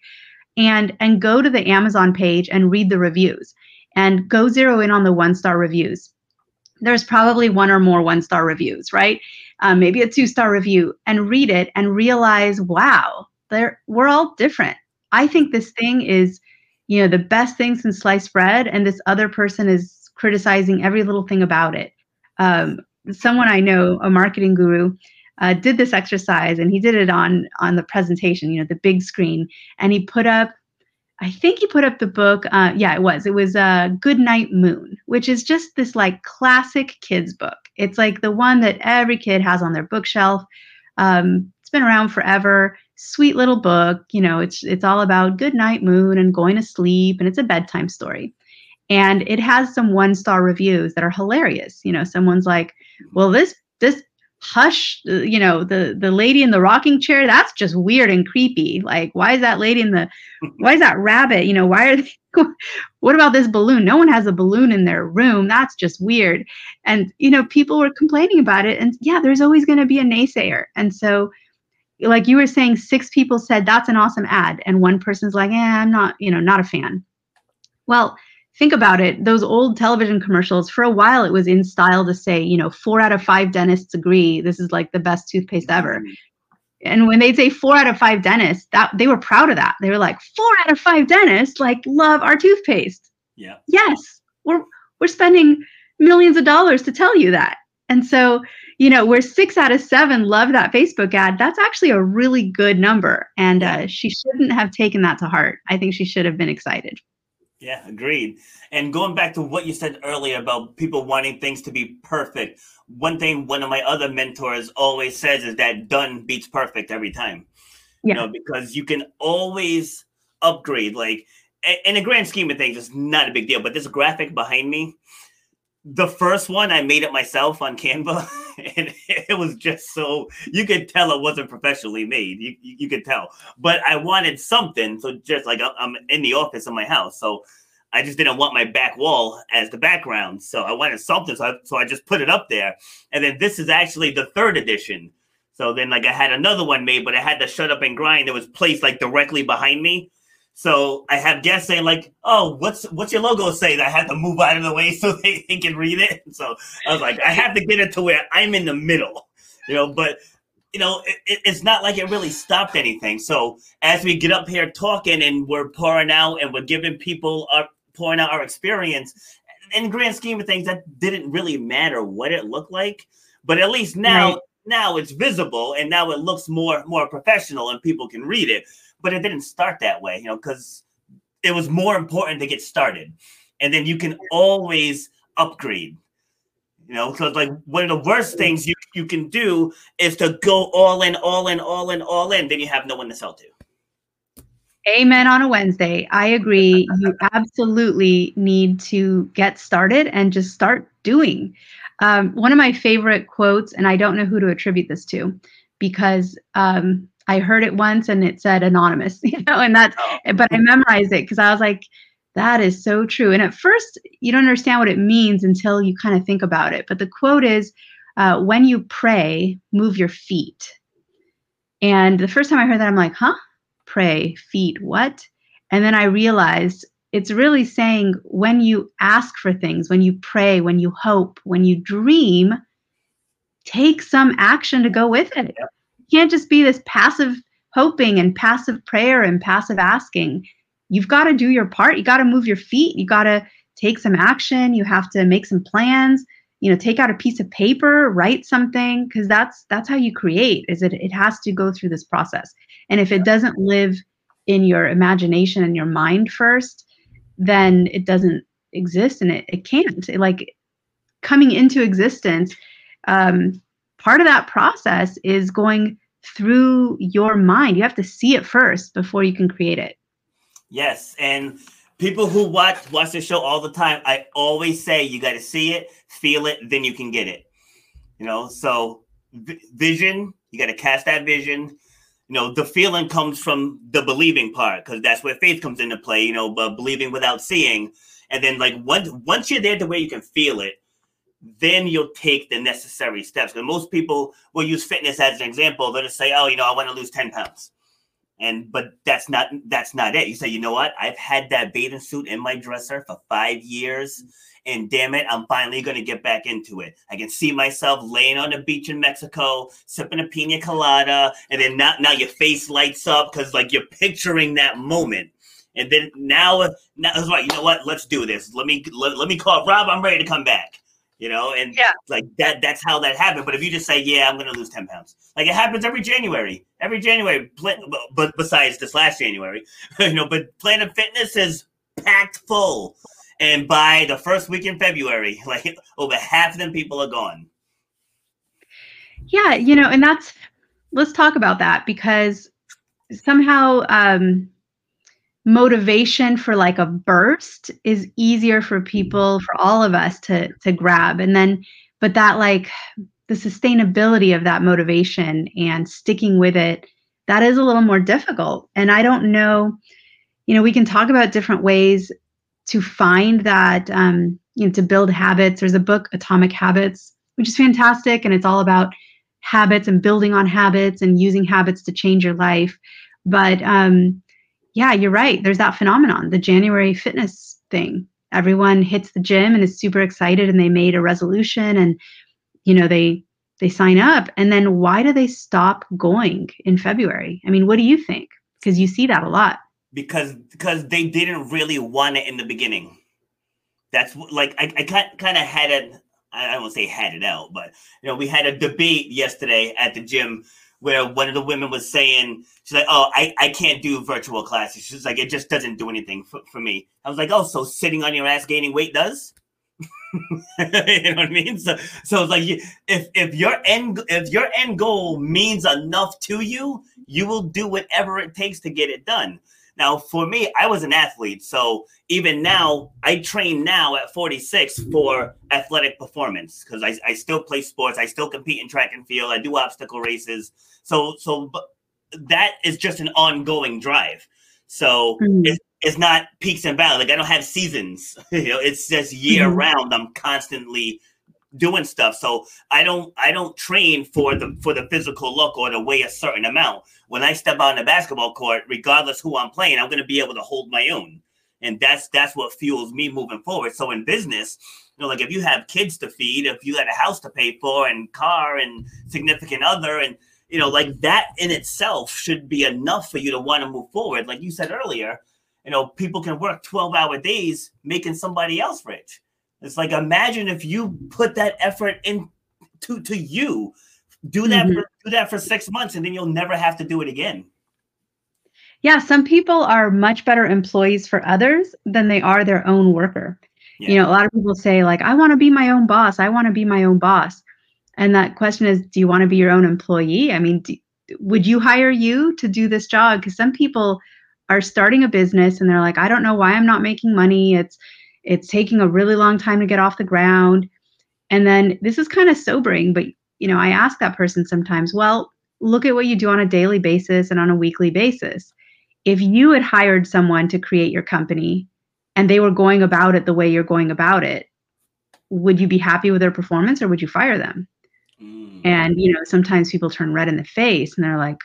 And and go to the Amazon page and read the reviews and go zero in on the one star reviews. There's probably one or more one star reviews, right? um, maybe a two star review, and read it and realize, wow, we're all different. I think this thing is, you know, the best thing since sliced bread, and this other person is criticizing every little thing about it. Um, someone I know, a marketing guru, uh, did this exercise, and he did it on on the presentation, you know, the big screen, and he put up I think he put up the book. Uh, yeah, it was. It was uh, Good Night Moon, which is just this like classic kids book. It's like the one that every kid has on their bookshelf. Um, it's been around forever. Sweet little book. You know, it's it's all about good night moon and going to sleep, and it's a bedtime story. And it has some one star reviews that are hilarious. You know, someone's like, "Well, this this hush uh, you know the the lady in the rocking chair that's just weird and creepy. Like why is that lady in the [laughs] why is that rabbit you know why are they [laughs] what about this balloon? No one has a balloon in their room. That's just weird. And you know people were complaining about it. And yeah there's always going to be a naysayer. And so like you were saying six people said that's an awesome ad. And one person's like eh, i'm not you know not a fan. Well think about it those old television commercials for a while it was in style to say you know four out of five dentists agree this is like the best toothpaste ever. Mm-hmm. and when they'd say four out of five dentists that they were proud of that. They were like four out of five dentists like love our toothpaste. Yeah. Yes we're we're spending millions of dollars to tell you that. And so you know where six out of seven love that facebook ad. That's actually a really good number. And uh, she shouldn't have taken that to heart. I think she should have been excited yeah, agreed. And going back to what you said earlier about people wanting things to be perfect, one thing one of my other mentors always says is that done beats perfect every time. Yeah. You know, because you can always upgrade. Like in the grand scheme of things, it's not a big deal. But this graphic behind me, the first one I made it myself on Canva, [laughs] and it was just so you could tell it wasn't professionally made. You, you, could tell, but I wanted something. So just like I'm in the office in my house, so I just didn't want my back wall as the background. So I wanted something, so I, so I just put it up there. And then this is actually the third edition. So then like I had another one made, but I had to shut up and grind. It was placed like directly behind me. So I have guests saying like, "Oh, what's what's your logo say?" That I had to move out of the way [laughs] so they, they can read it. So I was like, I have to get it to where I'm in the middle, you know. But you know, it, it's not like it really stopped anything. So as we get up here talking and we're pouring out and we're giving people our pouring out our experience, in grand scheme of things, that didn't really matter what it looked like. But at least now, right. now it's visible and now it looks more more professional and people can read it but it didn't start that way, you know, because it was more important to get started. And then you can always upgrade. You know, because like one of the worst things you, you can do is to go all in, all in, all in, all in. Then you have no one to sell to. Amen on a Wednesday. I agree. You absolutely need to get started and just start doing. Um, one of my favorite quotes, and I don't know who to attribute this to because um, I heard it once and it said anonymous, [laughs] you know, and that's, oh. but I memorized it because I was like, that is so true. And at first, you don't understand what it means until you kind of think about it. But the quote is, uh, when you pray, move your feet. And the first time I heard that, I'm like, huh? Pray, feet, what? And then I realized it's really saying when you ask for things, when you pray, when you hope, when you dream, take some action to go with it can't just be this passive hoping and passive prayer and passive asking. You've got to do your part. You got to move your feet. You got to take some action. You have to make some plans. You know, take out a piece of paper, write something, because that's that's how you create. Is it? It has to go through this process. And if it doesn't live in your imagination and your mind first, then it doesn't exist, and it it can't. It, like coming into existence, um, part of that process is going through your mind. You have to see it first before you can create it. Yes, and people who watch watch the show all the time, I always say you got to see it, feel it, then you can get it. You know, so v- vision, you got to cast that vision. You know, the feeling comes from the believing part because that's where faith comes into play. You know, but believing without seeing, and then like once once you're there to where you can feel it, then you'll take the necessary steps. Because most people will use fitness as an example. They'll just say, "Oh, you know, I want to lose ten pounds," and but that's not that's not it. You say, "You know what? I've had that bathing suit in my dresser for five years." And damn it, I'm finally going to get back into it. I can see myself laying on the beach in Mexico, sipping a pina colada, and then now, now your face lights up because like you're picturing that moment. And then now, now it's like, you know what? Let's do this. Let me let, let me call Rob. I'm ready to come back you know, and yeah. like that that's how that happened. But if you just say, Yeah, I'm gonna lose 10 pounds, like it happens every January. Every January, but besides this last January, [laughs] you know, but Planet Fitness is packed full. And by the first week in February, [laughs] like over half of them people are gone. Yeah, you know, and that's let's talk about that because somehow um motivation for like a burst is easier for people for all of us to to grab. And then but that like the sustainability of that motivation and sticking with it that is a little more difficult. And i don't know you know we can talk about different ways to find that um, you know to build habits. There's a book atomic habits which is fantastic and it's all about habits and building on habits and using habits to change your life. But um, yeah, you're right. There's that phenomenon, the January fitness thing. Everyone hits the gym and is super excited and they made a resolution and you know, they they sign up and then why do they stop going in February? I mean, what do you think? Because you see that a lot. Because because they didn't really want it in the beginning. That's like I, I kind of had it. I don't say had it out, but you know, we had a debate yesterday at the gym where one of the women was saying, she's like, oh, I, I can't do virtual classes. She's like, it just doesn't do anything for, for me. I was like, oh, so sitting on your ass gaining weight does? [laughs] you know what I mean? So, so it's like if if your end if your end goal means enough to you, you will do whatever it takes to get it done. Now, for me, I was an athlete. So even now, I train now at 46 for athletic performance because I, I still play sports. I still compete in track and field. I do obstacle races. So, so that is just an ongoing drive. So mm-hmm. it's, it's not peaks and valleys. Like I don't have seasons. [laughs] you know, it's just year mm-hmm. round. I'm constantly doing stuff. So I don't I don't train for the for the physical look or to weigh a certain amount. When I step on the basketball court, regardless who I'm playing, I'm going to be able to hold my own, and that's that's what fuels me moving forward. So in business, you know, like if you have kids to feed, if you got a house to pay for, and car and significant other, and you know, like that in itself should be enough for you to want to move forward. Like you said earlier, you know, people can work 12 hour days making somebody else rich. It's like imagine if you put that effort in to, to you, do that mm-hmm. for, do that for six months, and then you'll never have to do it again. Yeah, some people are much better employees for others than they are their own worker. Yeah. You know, a lot of people say like, "I want to be my own boss. I want to be my own boss." And that question is, do you want to be your own employee? I mean, do, would you hire you to do this job? Because some people are starting a business and they're like, I don't know why I'm not making money. It's it's taking a really long time to get off the ground. And then this is kind of sobering, but you know, I ask that person sometimes, well, look at what you do on a daily basis and on a weekly basis. If you had hired someone to create your company and they were going about it the way you're going about it, would you be happy with their performance or would you fire them? Mm. And you know, sometimes people turn red in the face and they're like,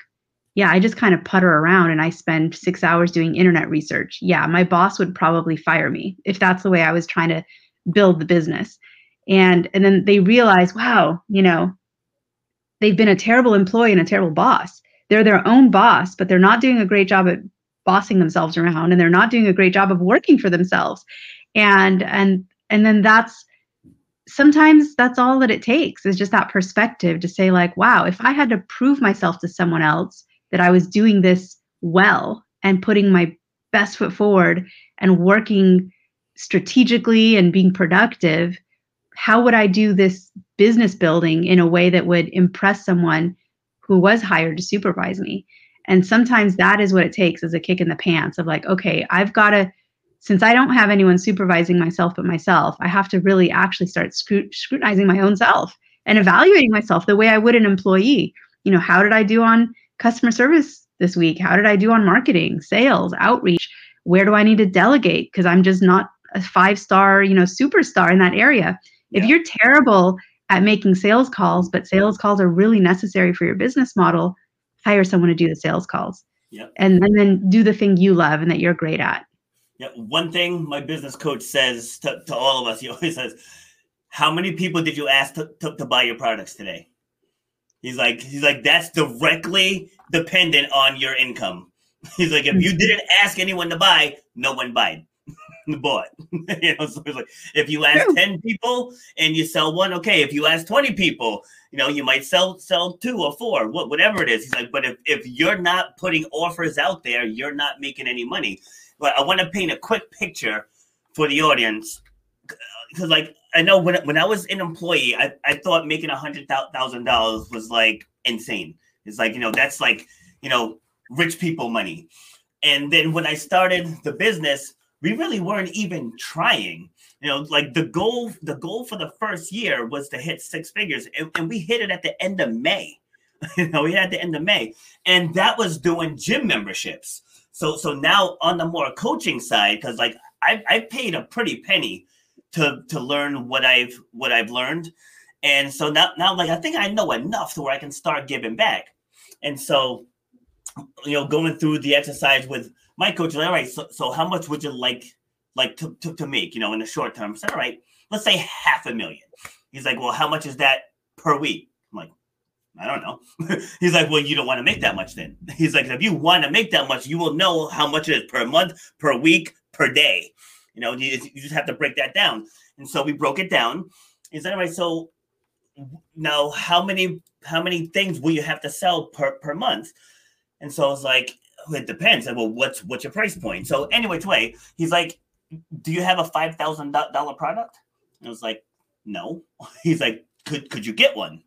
yeah, I just kind of putter around and I spend six hours doing internet research. Yeah, my boss would probably fire me if that's the way I was trying to build the business. And and then they realize, wow, you know, they've been a terrible employee and a terrible boss. They're their own boss, but they're not doing a great job at bossing themselves around and they're not doing a great job of working for themselves. And and and then that's sometimes that's all that it takes is just that perspective to say like wow if i had to prove myself to someone else that I was doing this well and putting my best foot forward and working strategically and being productive, how would I do this business building in a way that would impress someone who was hired to supervise me? And sometimes that is what it takes as a kick in the pants of like, okay, I've got to, since I don't have anyone supervising myself but myself, I have to really actually start scrutinizing my own self and evaluating myself the way I would an employee. You know, how did I do on customer service this week? How did I do on marketing, sales, outreach? Where do I need to delegate? Because I'm just not a five star, you know, superstar in that area. Yeah. If you're terrible at making sales calls, but sales calls are really necessary for your business model, hire someone to do the sales calls. Yep. And, and then do the thing you love and that you're great at. Yeah. One thing my business coach says to, to all of us, he always says, How many people did you ask to, to, to buy your products today? He's like, he's like, that's directly dependent on your income. [laughs] He's like, if you didn't ask anyone to buy, no one [laughs] bought. bought. [laughs] you know, so it's like if you ask 10 people and you sell one, okay. If you ask 20 people, you know, you might sell sell two or four, whatever it is. He's like, but if, if you're not putting offers out there, you're not making any money. But I want to paint a quick picture for the audience. Because uh, like I know when when I was an employee, I, I thought making a hundred thousand dollars was like insane. It's like you know that's like you know rich people money. And then when I started the business, we really weren't even trying. You know, like the goal the goal for the first year was to hit six figures, and, and we hit it at the end of May. [laughs] you know, we had the end of May, and that was doing gym memberships. So so now on the more coaching side, because like I I paid a pretty penny to to learn what I've what I've learned. And so now now like I think I know enough to where I can start giving back. And so you know, going through the exercise with my coach, like, all right, so, so how much would you like like to, to, to make, you know, in the short term? I said, all right, let's say half a million. He's like, well, how much is that per week? I'm like, I don't know. [laughs] He's like, well, you don't want to make that much then. He's like, if you want to make that much, you will know how much it is per month, per week, per day. You know, you, you just have to break that down. And so we broke it down. Is that right? So now how many how many things will you have to sell per, per month? And so it's like, it depends. I said, Well, what's what's your price point? So anyway, way, he's like, do you have a five thousand dollar product? And I was like, no. [laughs] He's like, could could you get one?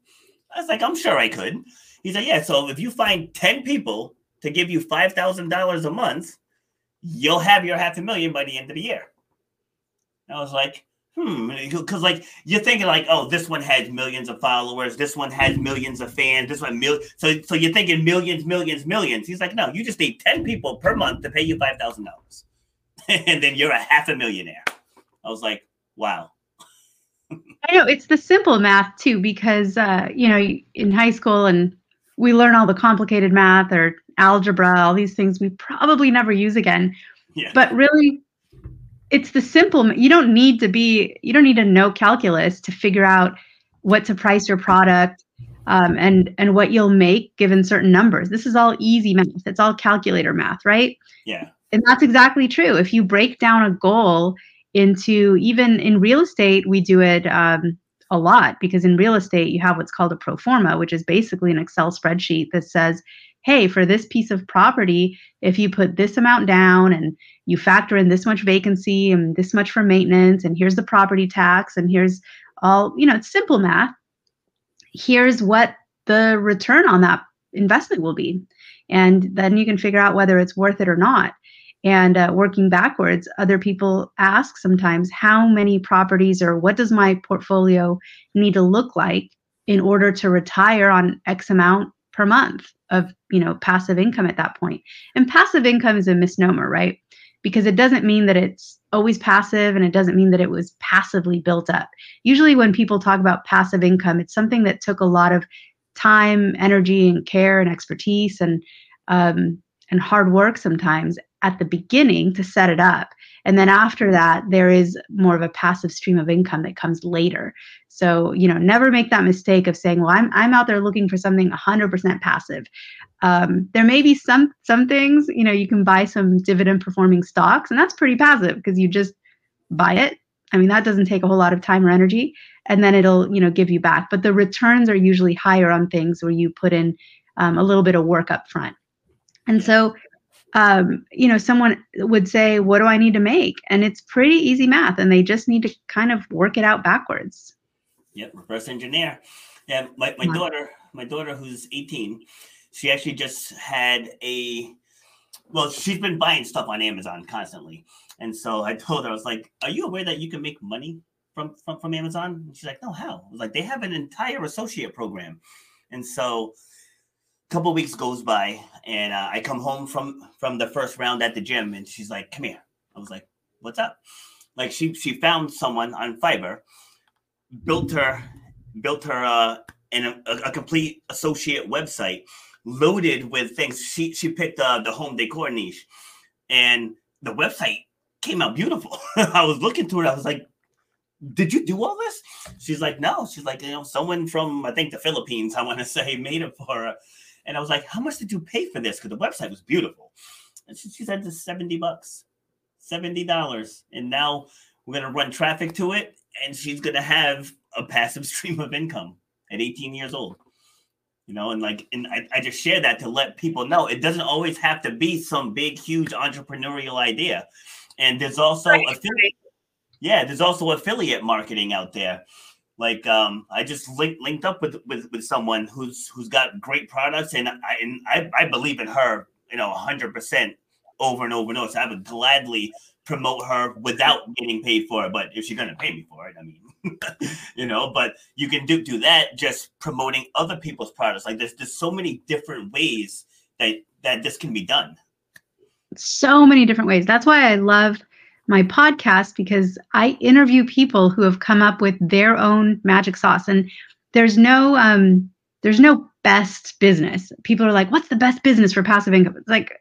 I was like, I'm sure I could. He's like, yeah. So if you find ten people to give you five thousand dollars a month, you'll have your half a million by the end of the year. I was like, hmm, because like you're thinking like, oh, this one has millions of followers, this one has millions of fans, this one mil. So so you're thinking millions, millions, millions. He's like, no, you just need ten people per month to pay you five thousand dollars, [laughs] and then you're a half a millionaire. I was like, wow. [laughs] I know it's the simple math too, because uh, you know in high school and we learn all the complicated math or algebra, all these things we probably never use again. Yeah. But really, it's the simple. You don't need to be. You don't need to know calculus to figure out what to price your product um, and and what you'll make given certain numbers. This is all easy math. It's all calculator math, right? Yeah. And that's exactly true. If you break down a goal into even in real estate, we do it um, a lot because in real estate you have what's called a pro forma, which is basically an Excel spreadsheet that says, hey, for this piece of property, if you put this amount down and you factor in this much vacancy and this much for maintenance, and here's the property tax, and here's all, you know, it's simple math. Here's what the return on that investment will be. And then you can figure out whether it's worth it or not. And uh, working backwards, other people ask sometimes how many properties or what does my portfolio need to look like in order to retire on X amount per month of you know passive income at that point. And passive income is a misnomer, right? Because it doesn't mean that it's always passive and it doesn't mean that it was passively built up. Usually when people talk about passive income, it's something that took a lot of time, energy, and care and expertise and um, and hard work sometimes at the beginning to set it up. And then after that, there is more of a passive stream of income that comes later. So, you know, never make that mistake of saying, well, I'm, I'm out there looking for something 100% passive. Um, there may be some some things, you know, you can buy some dividend performing stocks, and that's pretty passive because you just buy it. I mean, that doesn't take a whole lot of time or energy, and then it'll, you know, give you back. But the returns are usually higher on things where you put in um, a little bit of work up front. And so um, you know, someone would say, What do I need to make? And it's pretty easy math, and they just need to kind of work it out backwards. Yep, reverse engineer. Yeah, my, my daughter, my daughter who's 18, she actually just had a well, she's been buying stuff on Amazon constantly. And so I told her, I was like, Are you aware that you can make money from from, from Amazon? And she's like, No, how? I was like, they have an entire associate program. And so couple weeks goes by and uh, i come home from from the first round at the gym and she's like come here. I was like what's up? Like she she found someone on fiverr built her built her uh in a, a complete associate website loaded with things. She she picked uh, the home decor niche and the website came out beautiful. [laughs] I was looking through it. I was like did you do all this? She's like no. She's like you know someone from i think the philippines i want to say [laughs] made it for her and I was like, how much did you pay for this? Because the website was beautiful. And she, she said, it's 70 bucks, $70. And now we're going to run traffic to it. And she's going to have a passive [laughs] stream of income at 18 years old. You know, and like, and I, I just share that to let people know it doesn't always have to be some big, huge entrepreneurial idea. And there's also right. affiliate, yeah, there's also affiliate marketing out there like um, I just linked linked up with, with with someone who's who's got great products, and I and I, I believe in her, you know, hundred percent over and over and over. So I would gladly promote her without getting paid for it. But if she's gonna pay me for it, I mean, [laughs] you know. But you can do do that just promoting other people's products. Like there's there's so many different ways that that this can be done. So many different ways. That's why I love my podcast because I interview people who have come up with their own magic sauce. And there's no um, there's no best business. People are like, what's the best business for passive income? It's like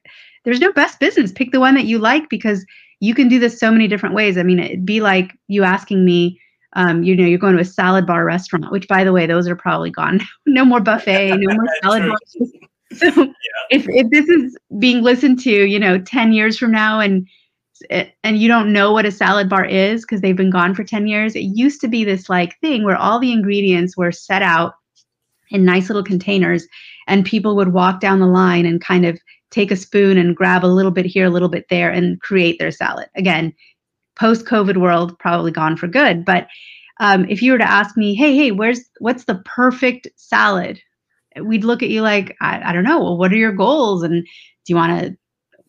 there's no best business. Pick the one that you like because you can do this so many different ways. I mean, it'd be like you asking me, um, you know, you're going to a salad bar restaurant, which by the way, those are probably gone. [laughs] no more buffet, [laughs] no more salad bars. [laughs] So yeah. if, if this is being listened to, you know, 10 years from now and and you don't know what a salad bar is because they've been gone for 10 years. It used to be this like thing where all the ingredients were set out in nice little containers and people would walk down the line and kind of take a spoon and grab a little bit here a little bit there and create their salad. Again post covid world probably gone for good but um, if you were to ask me hey hey where's what's the perfect salad? we'd look at you like I, I don't know. Well what are your goals? And do you want to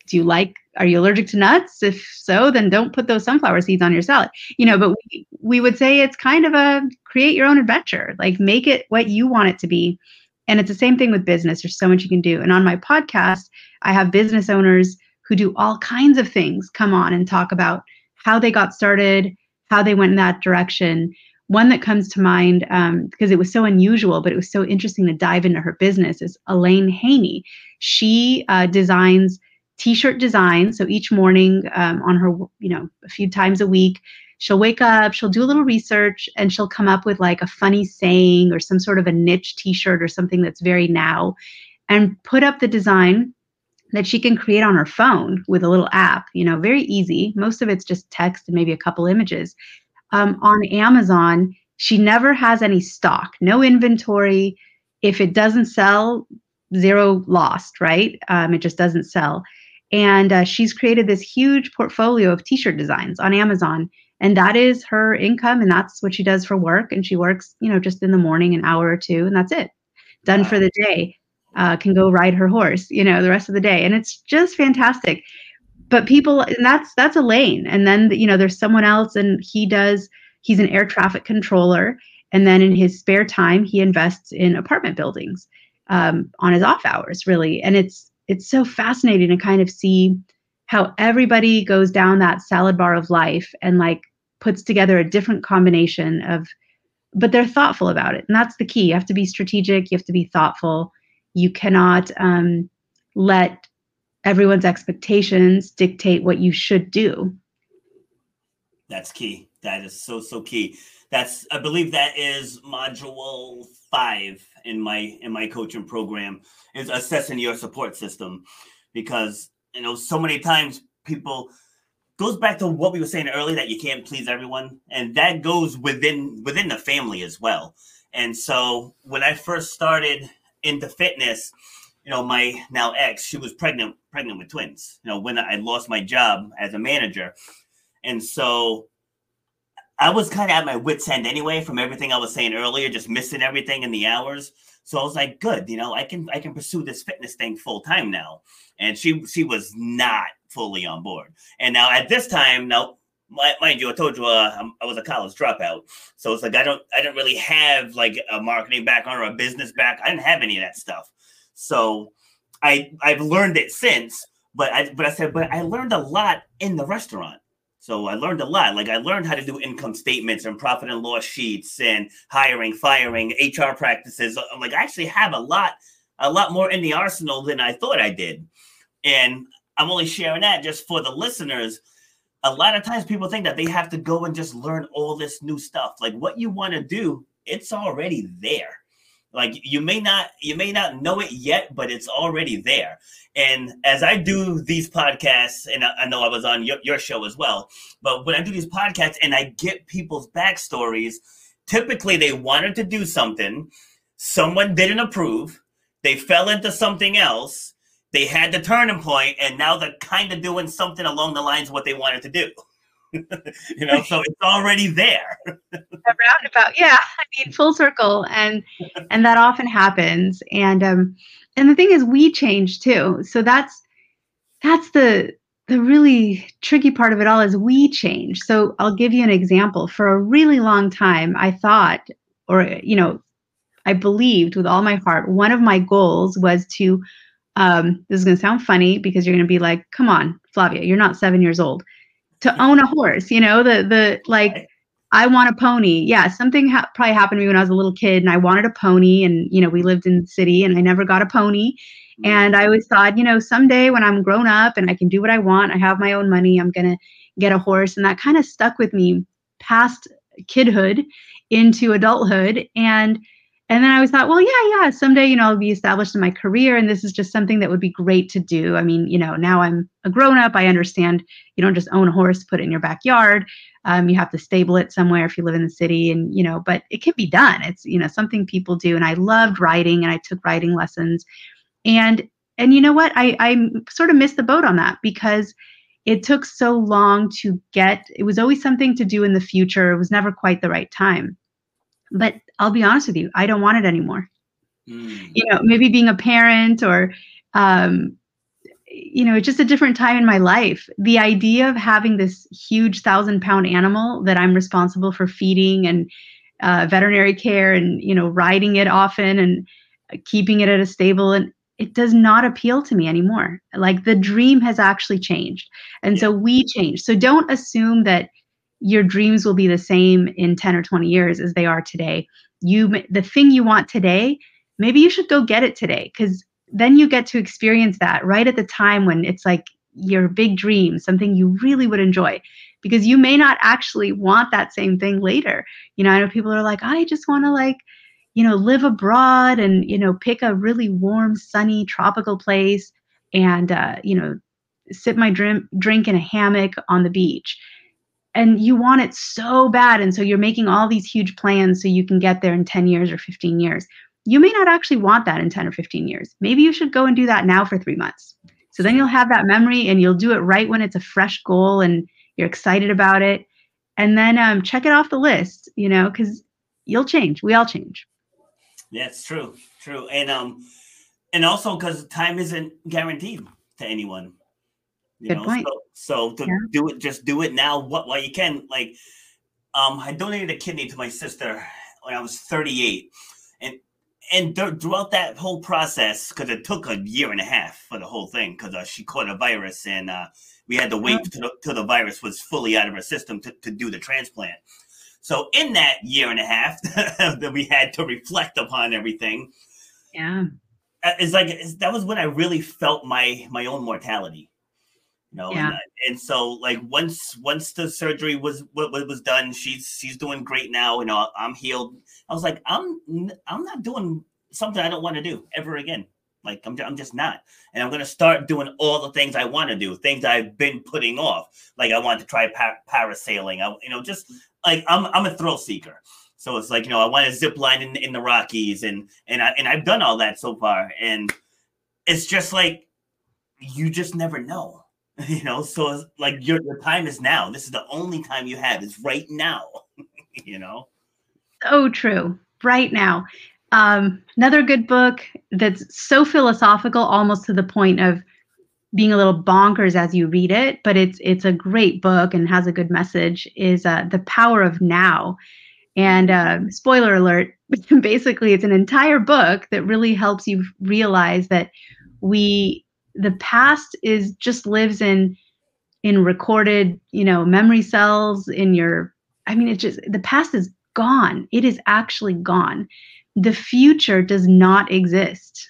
do you like are you allergic to nuts? If so, then don't put those sunflower seeds on your salad. You know, but we, we would say it's kind of a create your own adventure, like make it what you want it to be. And it's the same thing with business. There's so much you can do. And on my podcast, I have business owners who do all kinds of things come on and talk about how they got started, how they went in that direction, one that comes to mind um, because it was so unusual, but it was so interesting to dive into her business is Elaine Haney. She uh, designs t-shirt design. So each morning um, on her, you know, a few times a week, she'll wake up, she'll do a little research, and she'll come up with like a funny saying or some sort of a niche t-shirt or something that's very now, and put up the design that she can create on her phone with a little app. You know, very easy. Most of it's just text and maybe a couple images. Um, on Amazon, she never has any stock, no inventory. If it doesn't sell, zero lost, right? Um, it just doesn't sell and uh, she's created this huge portfolio of t-shirt designs on amazon. And that is her income and that's what she does for work. And she works you know just in the morning an hour or two and that's it. Done for the day. Uh, can go ride her horse you know the rest of the day. And it's just fantastic. But people and that's that's elaine. And then you know there's someone else and he does he's an air traffic controller. And then in his spare time he invests in apartment buildings um, on his off hours really. And it's it's so fascinating to kind of see how everybody goes down that salad bar of life and like puts together a different combination of but they're thoughtful about it. And that's the key. You have to be strategic. You have to be thoughtful. You cannot um, let everyone's expectations dictate what you should do. That's key. That is so so key. That's i believe that is module five in my in my coaching program is assessing your support system. Because you know so many times people goes back to what we were saying earlier that you can't please everyone and that goes within within the family as well. And so when i first started into fitness you know my now ex she was pregnant pregnant with twins. You know when i lost my job as a manager. And so I was kind of at my wits end anyway from everything I was saying earlier, just missing everything in the hours. So I was like, good, you know, I can I can pursue this fitness thing full time now. And she she was not fully on board. And now at this time, now mind you, I told you uh, I was a college dropout, so it's like I don't I don't really have like a marketing background or a business back. I didn't have any of that stuff. So I I've learned it since, but I but I said but I learned a lot in the restaurant. So I learned a lot. Like I learned how to do income statements and profit and loss sheets and hiring, firing, HR practices. I'm like I actually have a lot, a lot more in the arsenal than I thought I did. And I'm only sharing that just for the listeners. A lot of times people think that they have to go and just learn all this new stuff. Like what you want to do, it's already there like you may not you may not know it yet but it's already there. And as i do these podcasts and i, know i was on your, your show as well but when i do these podcasts and i get people's backstories typically they wanted to do something someone didn't approve they fell into something else they had the turning point and now they're kind of doing something along the lines of what they wanted to do [laughs] you know, so it's already there. a roundabout, yeah. I mean, full circle, and and that often happens. And um, and the thing is, we change too. So that's that's the the really tricky part of it all is we change. So I'll give you an example. For a really long time, I thought, or you know, I believed with all my heart, one of my goals was to. Um, this is going to sound funny because you're going to be like, "Come on, Flavia, you're not seven years old." To own a horse you know the the like i want a pony. Yeah something ha- probably happened to me when i was a little kid and i wanted a pony and you know we lived in the city and i never got a pony. And i mm. always thought you know someday when i'm grown up and i can do what i want i have my own money i'm going to get a horse. And that kind of stuck with me past kidhood into adulthood. And and then I always thought, well, yeah, yeah, someday, you know, I'll be established in my career and this is just something that would be great to do. I mean, you know, now I'm a grown up. I understand you don't just own a horse, put it in your backyard. Um, you have to stable it somewhere if you live in the city and, you know, but it can be done. It's, you know, something people do. And I loved riding and I took riding lessons. And, and you know what? I, I sort of missed the boat on that because it took so long to get, it was always something to do in the future. It was never quite the right time. But I'll be honest with you, I don't want it anymore. Mm. You know, maybe being a parent or, um, you know, it's just a different time in my life. The idea of having this huge thousand pound animal that I'm responsible for feeding and uh, veterinary care and, you know, riding it often and keeping it at a stable and it does not appeal to me anymore. Like the dream has actually changed. And yeah. so we change. So don't assume that your dreams will be the same in 10 or 20 years as they are today. You the thing you want today, maybe you should go get it today cuz then you get to experience that right at the time when it's like your big dream, something you really would enjoy because you may not actually want that same thing later. You know, I know people are like, I just want to like, you know, live abroad and, you know, pick a really warm, sunny, tropical place and, uh, you know, sip my drink, drink in a hammock on the beach. And you want it so bad. And so you're making all these huge plans so you can get there in 10 years or 15 years. You may not actually want that in 10 or 15 years. Maybe you should go and do that now for three months. So then you'll have that memory and you'll do it right when it's a fresh goal and you're excited about it. And then um, check it off the list, you know, because you'll change. We all change. It's true. True. And um and also because time isn't guaranteed to anyone. You Good know, point. so, so to yeah. do it, just do it now what while you can. Like um I donated a kidney to my sister when I was 38. And and th- throughout that whole process, because it took a year and a half for the whole thing, because uh, she caught a virus and uh, we had to wait till the, till the virus was fully out of her system to, to do the transplant. So in that year and a half [laughs] that we had to reflect upon everything, yeah, uh, it's like it's, that was when I really felt my my own mortality. You know, yeah. and, and so like once once the surgery was what was done, she's she's doing great now. You know, I'm healed. I was like, I'm I'm not doing something I don't want to do ever again. Like I'm, I'm just not, and I'm gonna start doing all the things I want to do, things I've been putting off. Like I want to try par- parasailing. I, you know, just like I'm, I'm a thrill seeker. So it's like you know, I want to zip line in, in the Rockies, and and I and I've done all that so far, and it's just like you just never know, [laughs] you know. So it's like your your time is now. This is the only time you have. Is right now, [laughs] you know. So true. Right now. Um, another good book that's so philosophical, almost to the point of being a little bonkers as you read it, but it's it's a great book and has a good message. Is uh, the power of now, and uh, spoiler alert, [laughs] basically it's an entire book that really helps you realize that we the past is just lives in in recorded you know memory cells in your i mean it just the past is gone it is actually gone the future does not exist.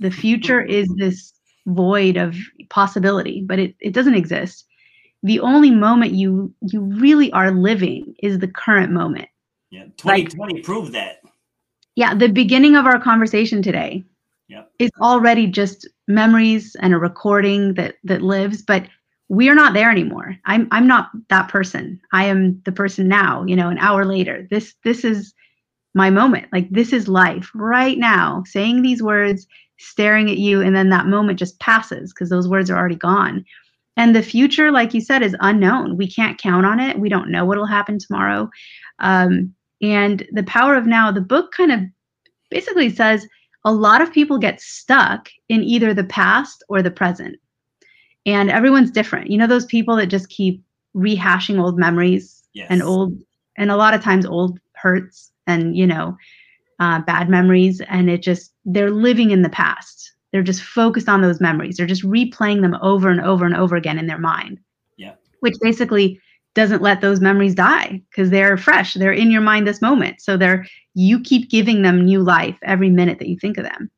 The future is this void of possibility, but it, it doesn't exist. The only moment you you really are living is the current moment. Yeah, 2020 like, proved that. Yeah, the beginning of our conversation today is already just memories and a recording that that lives, but we are not there anymore. I'm I'm not that person. I am the person now, you know, an hour later. This this is my moment. Like this is life right now, saying these words, staring at you, and then that moment just passes because those words are already gone. And the future, like you said, is unknown. We can't count on it. We don't know what will happen tomorrow. Um, and the power of now, the book kind of basically says a lot of people get stuck in either the past or the present. And everyone's different. You know, those people that just keep rehashing old memories yes. and old, and a lot of times old hurts and you know uh, bad memories and it just they're living in the past they're just focused on those memories they're just replaying them over and over and over again in their mind yeah which basically doesn't let those memories die because they're fresh. They're in your mind this moment. So they're you keep giving them new life every minute that you think of them.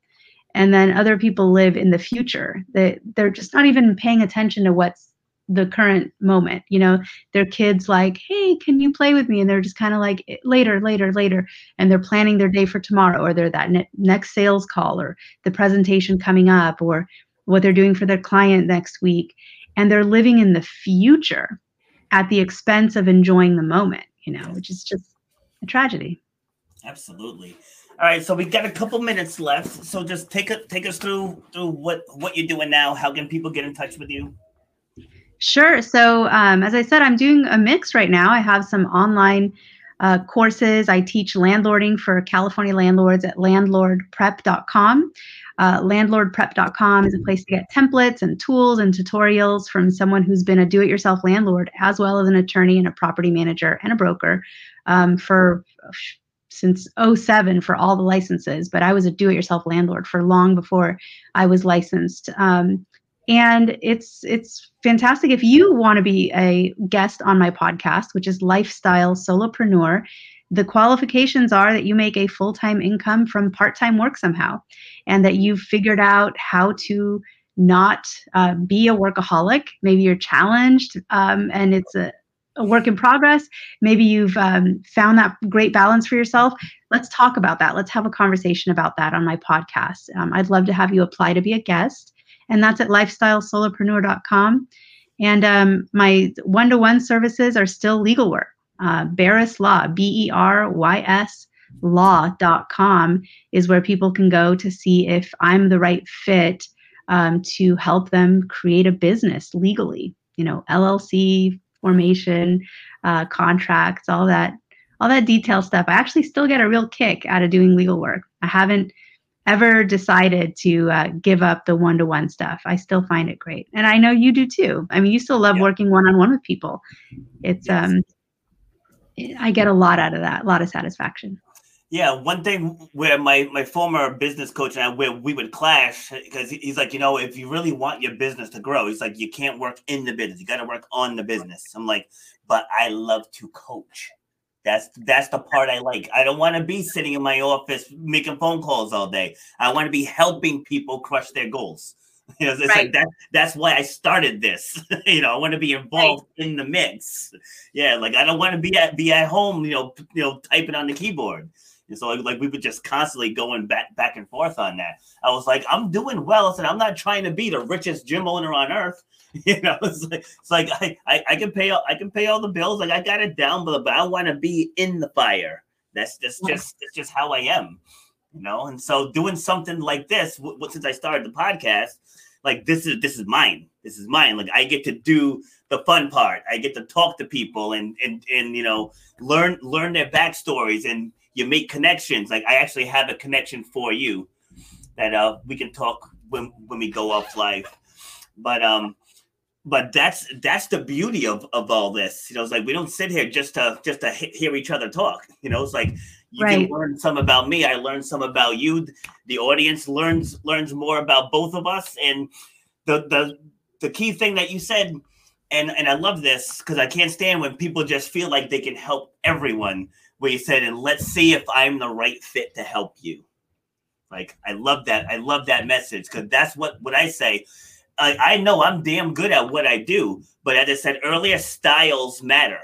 And then other people live in the future. They, they're just not even paying attention to what's the current moment you know? Their kids like hey can you play with me? And they're just kind of like eh, later later later. And they're planning their day for tomorrow or they're that ne- next sales call or the presentation coming up or what they're doing for their client next week. And they're living in the future at the expense of enjoying the moment you know which is just a tragedy absolutely all right so we got a couple minutes left so just take it take us through through what what you're doing now how can people get in touch with you Sure. So, um, as I said, I'm doing a mix right now. I have some online uh, courses. I teach landlording for California landlords at landlordprep.com. Uh, landlordprep.com is a place to get templates and tools and tutorials from someone who's been a do it yourself landlord, as well as an attorney and a property manager and a broker um, for since 07 for all the licenses. But I was a do it yourself landlord for long before I was licensed. Um, and it's it's fantastic if you want to be a guest on my podcast which is lifestyle solopreneur the qualifications are that you make a full-time income from part-time work somehow and that you've figured out how to not uh, be a workaholic. Maybe you're challenged um, and it's a, a, work in progress. Maybe you've um, found that great balance for yourself. Let's talk about that. Let's have a conversation about that on my podcast. Um, i'd love to have you apply to be a guest and that's at lifestylesolopreneur.com and um, my one-to-one services are still legal work uh, Berys Law, B E R Y S law.com is where people can go to see if I'm the right fit um, to help them create a business legally. You know, LLC formation, uh, contracts, all that, all that detail stuff. I actually still get a real kick out of doing legal work. I haven't ever decided to uh, give up the one-to-one stuff. I still find it great, and I know you do too. I mean, you still love yeah. working one-on-one with people. It's yes. um, I get a lot out of that, a lot of satisfaction. Yeah, one thing where my my former business coach and I where we would clash because he's like, you know, if you really want your business to grow, he's like, you can't work in the business, you got to work on the business. I'm like, but I love to coach. That's that's the part I like. I don't want to be sitting in my office making phone calls all day. I want to be helping people crush their goals. You [laughs] know, it's right. like that. That's why I started this. [laughs] you know, I want to be involved right. in the mix. Yeah, like I don't want to be at be at home. You know, you know, typing on the keyboard. And so like we were just constantly going back back and forth on that. I was like, I'm doing well. I said, I'm not trying to be the richest gym owner on earth. [laughs] You know, it's like it's like I, I, I can pay I can pay all the bills. Like I got it down, but, but I want to be in the fire. That's just just that's just how I am. You know, and so doing something like this, w- since I started the podcast, like this is this is mine. This is mine. Like I get to do the fun part. I get to talk to people and and and you know learn learn their backstories and you make connections. Like I actually have a connection for you that uh we can talk when when we go off live. But um but that's that's the beauty of of all this. You know, it's like we don't sit here just to just to hear each other talk. You know, it's like you right. can learn some about me. I learned some about you. The audience learns learns more about both of us. And the the the key thing that you said, and and I love this because I can't stand when people just feel like they can help everyone. Where you said, and let's see if I'm the right fit to help you. Like I love that. I love that message because that's what what I say. I, I know I'm damn good at what I do, but as I said earlier, styles matter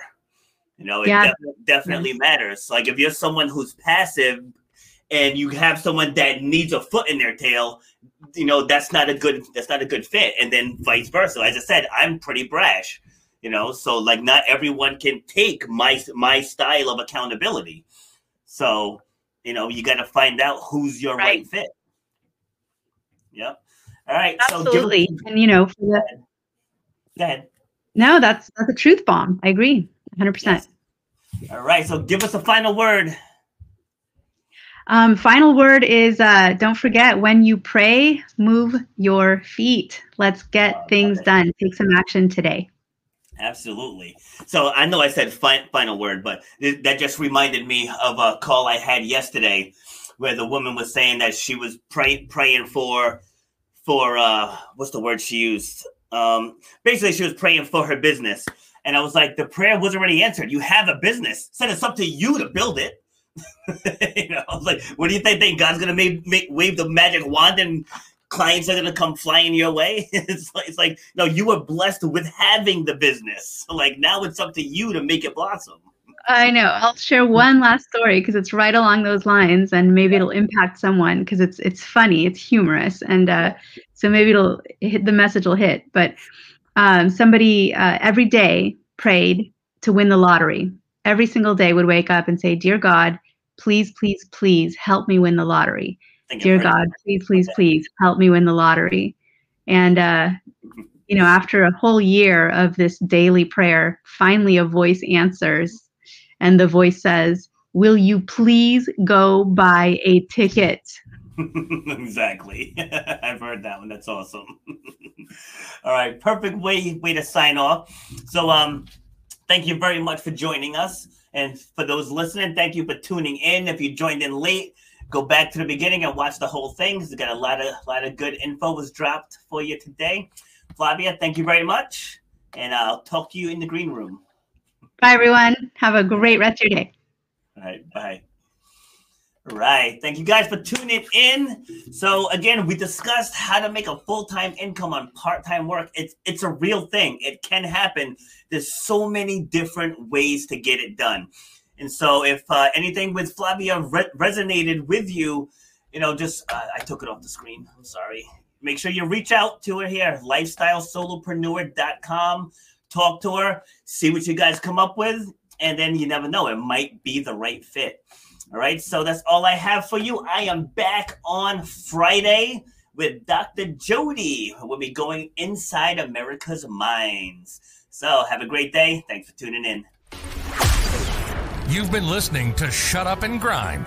you know, it yeah. def- definitely matters. Like if you're someone who's passive and you have someone that needs a foot in their tail, you know, that's not a good that's not a good fit. And then vice versa. As I said, I'm pretty brash. You know, so like not everyone can take my my style of accountability. So, you know, you got to find out who's your right, right fit. Yep. All right. Absolutely. So and you know, for the, go ahead. No, that's that's a truth bomb. I agree. 100%. Yes. All right. So give us a final word. Um, final word is uh, don't forget when you pray, move your feet. Let's get things done. Take some action today. Absolutely. So I know I said fi- final word, but th- that just reminded me of a call I had yesterday where the woman was saying that she was pray- praying for for uh what's the word she used? Um basically she was praying for her business and I was like, the prayer was already answered. You have a business. Said it's up to you to build it. [laughs] you know, I was like, what do you think? think God's gonna make, make wave the magic wand and clients are gonna come flying your way? [laughs] it's like it's like no, you were blessed with having the business. [laughs] Like now it's up to you to make it blossom. I know. I'll share one last story because it's right along those lines, and maybe it'll impact someone because it's it's funny, it's humorous, and uh, so maybe it'll hit the message will hit. But um, somebody uh, every day prayed to win the lottery. Every single day would wake up and say, Dear God, please, please, please help me win the lottery. Dear God, please, please, please help me win the lottery. And, uh, you know, after a whole year of this daily prayer, finally a voice answers. And the voice says, Will you please go buy a ticket? [laughs] exactly. [laughs] I've heard that one. That's awesome. [laughs] All right, perfect way way to sign off. So um thank you very much for joining us. And for those listening, thank you for tuning in. If you joined in late, go back to the beginning and watch the whole thing. We got a lot of lot of good info was dropped for you today. Flavia, thank you very much. And I'll talk to you in the green room. Bye, everyone. Have a great rest of your day. All right. Bye. Right. Thank you guys for tuning in. So again, we discussed how to make a full-time income on part-time work. It's it's a real thing. It can happen. There's so many different ways to get it done. And so if uh, anything with Flavia re- resonated with you, you know, just uh, I took it off the screen. I'm sorry. Make sure you reach out to her here, lifestylesolopreneur.com. Talk to her, see what you guys come up with, and then you never know, it might be the right fit. All right, so that's all I have for you. I am back on Friday with Dr. Jody. We'll be going inside America's minds. So have a great day. Thanks for tuning in. You've been listening to Shut Up and Grind.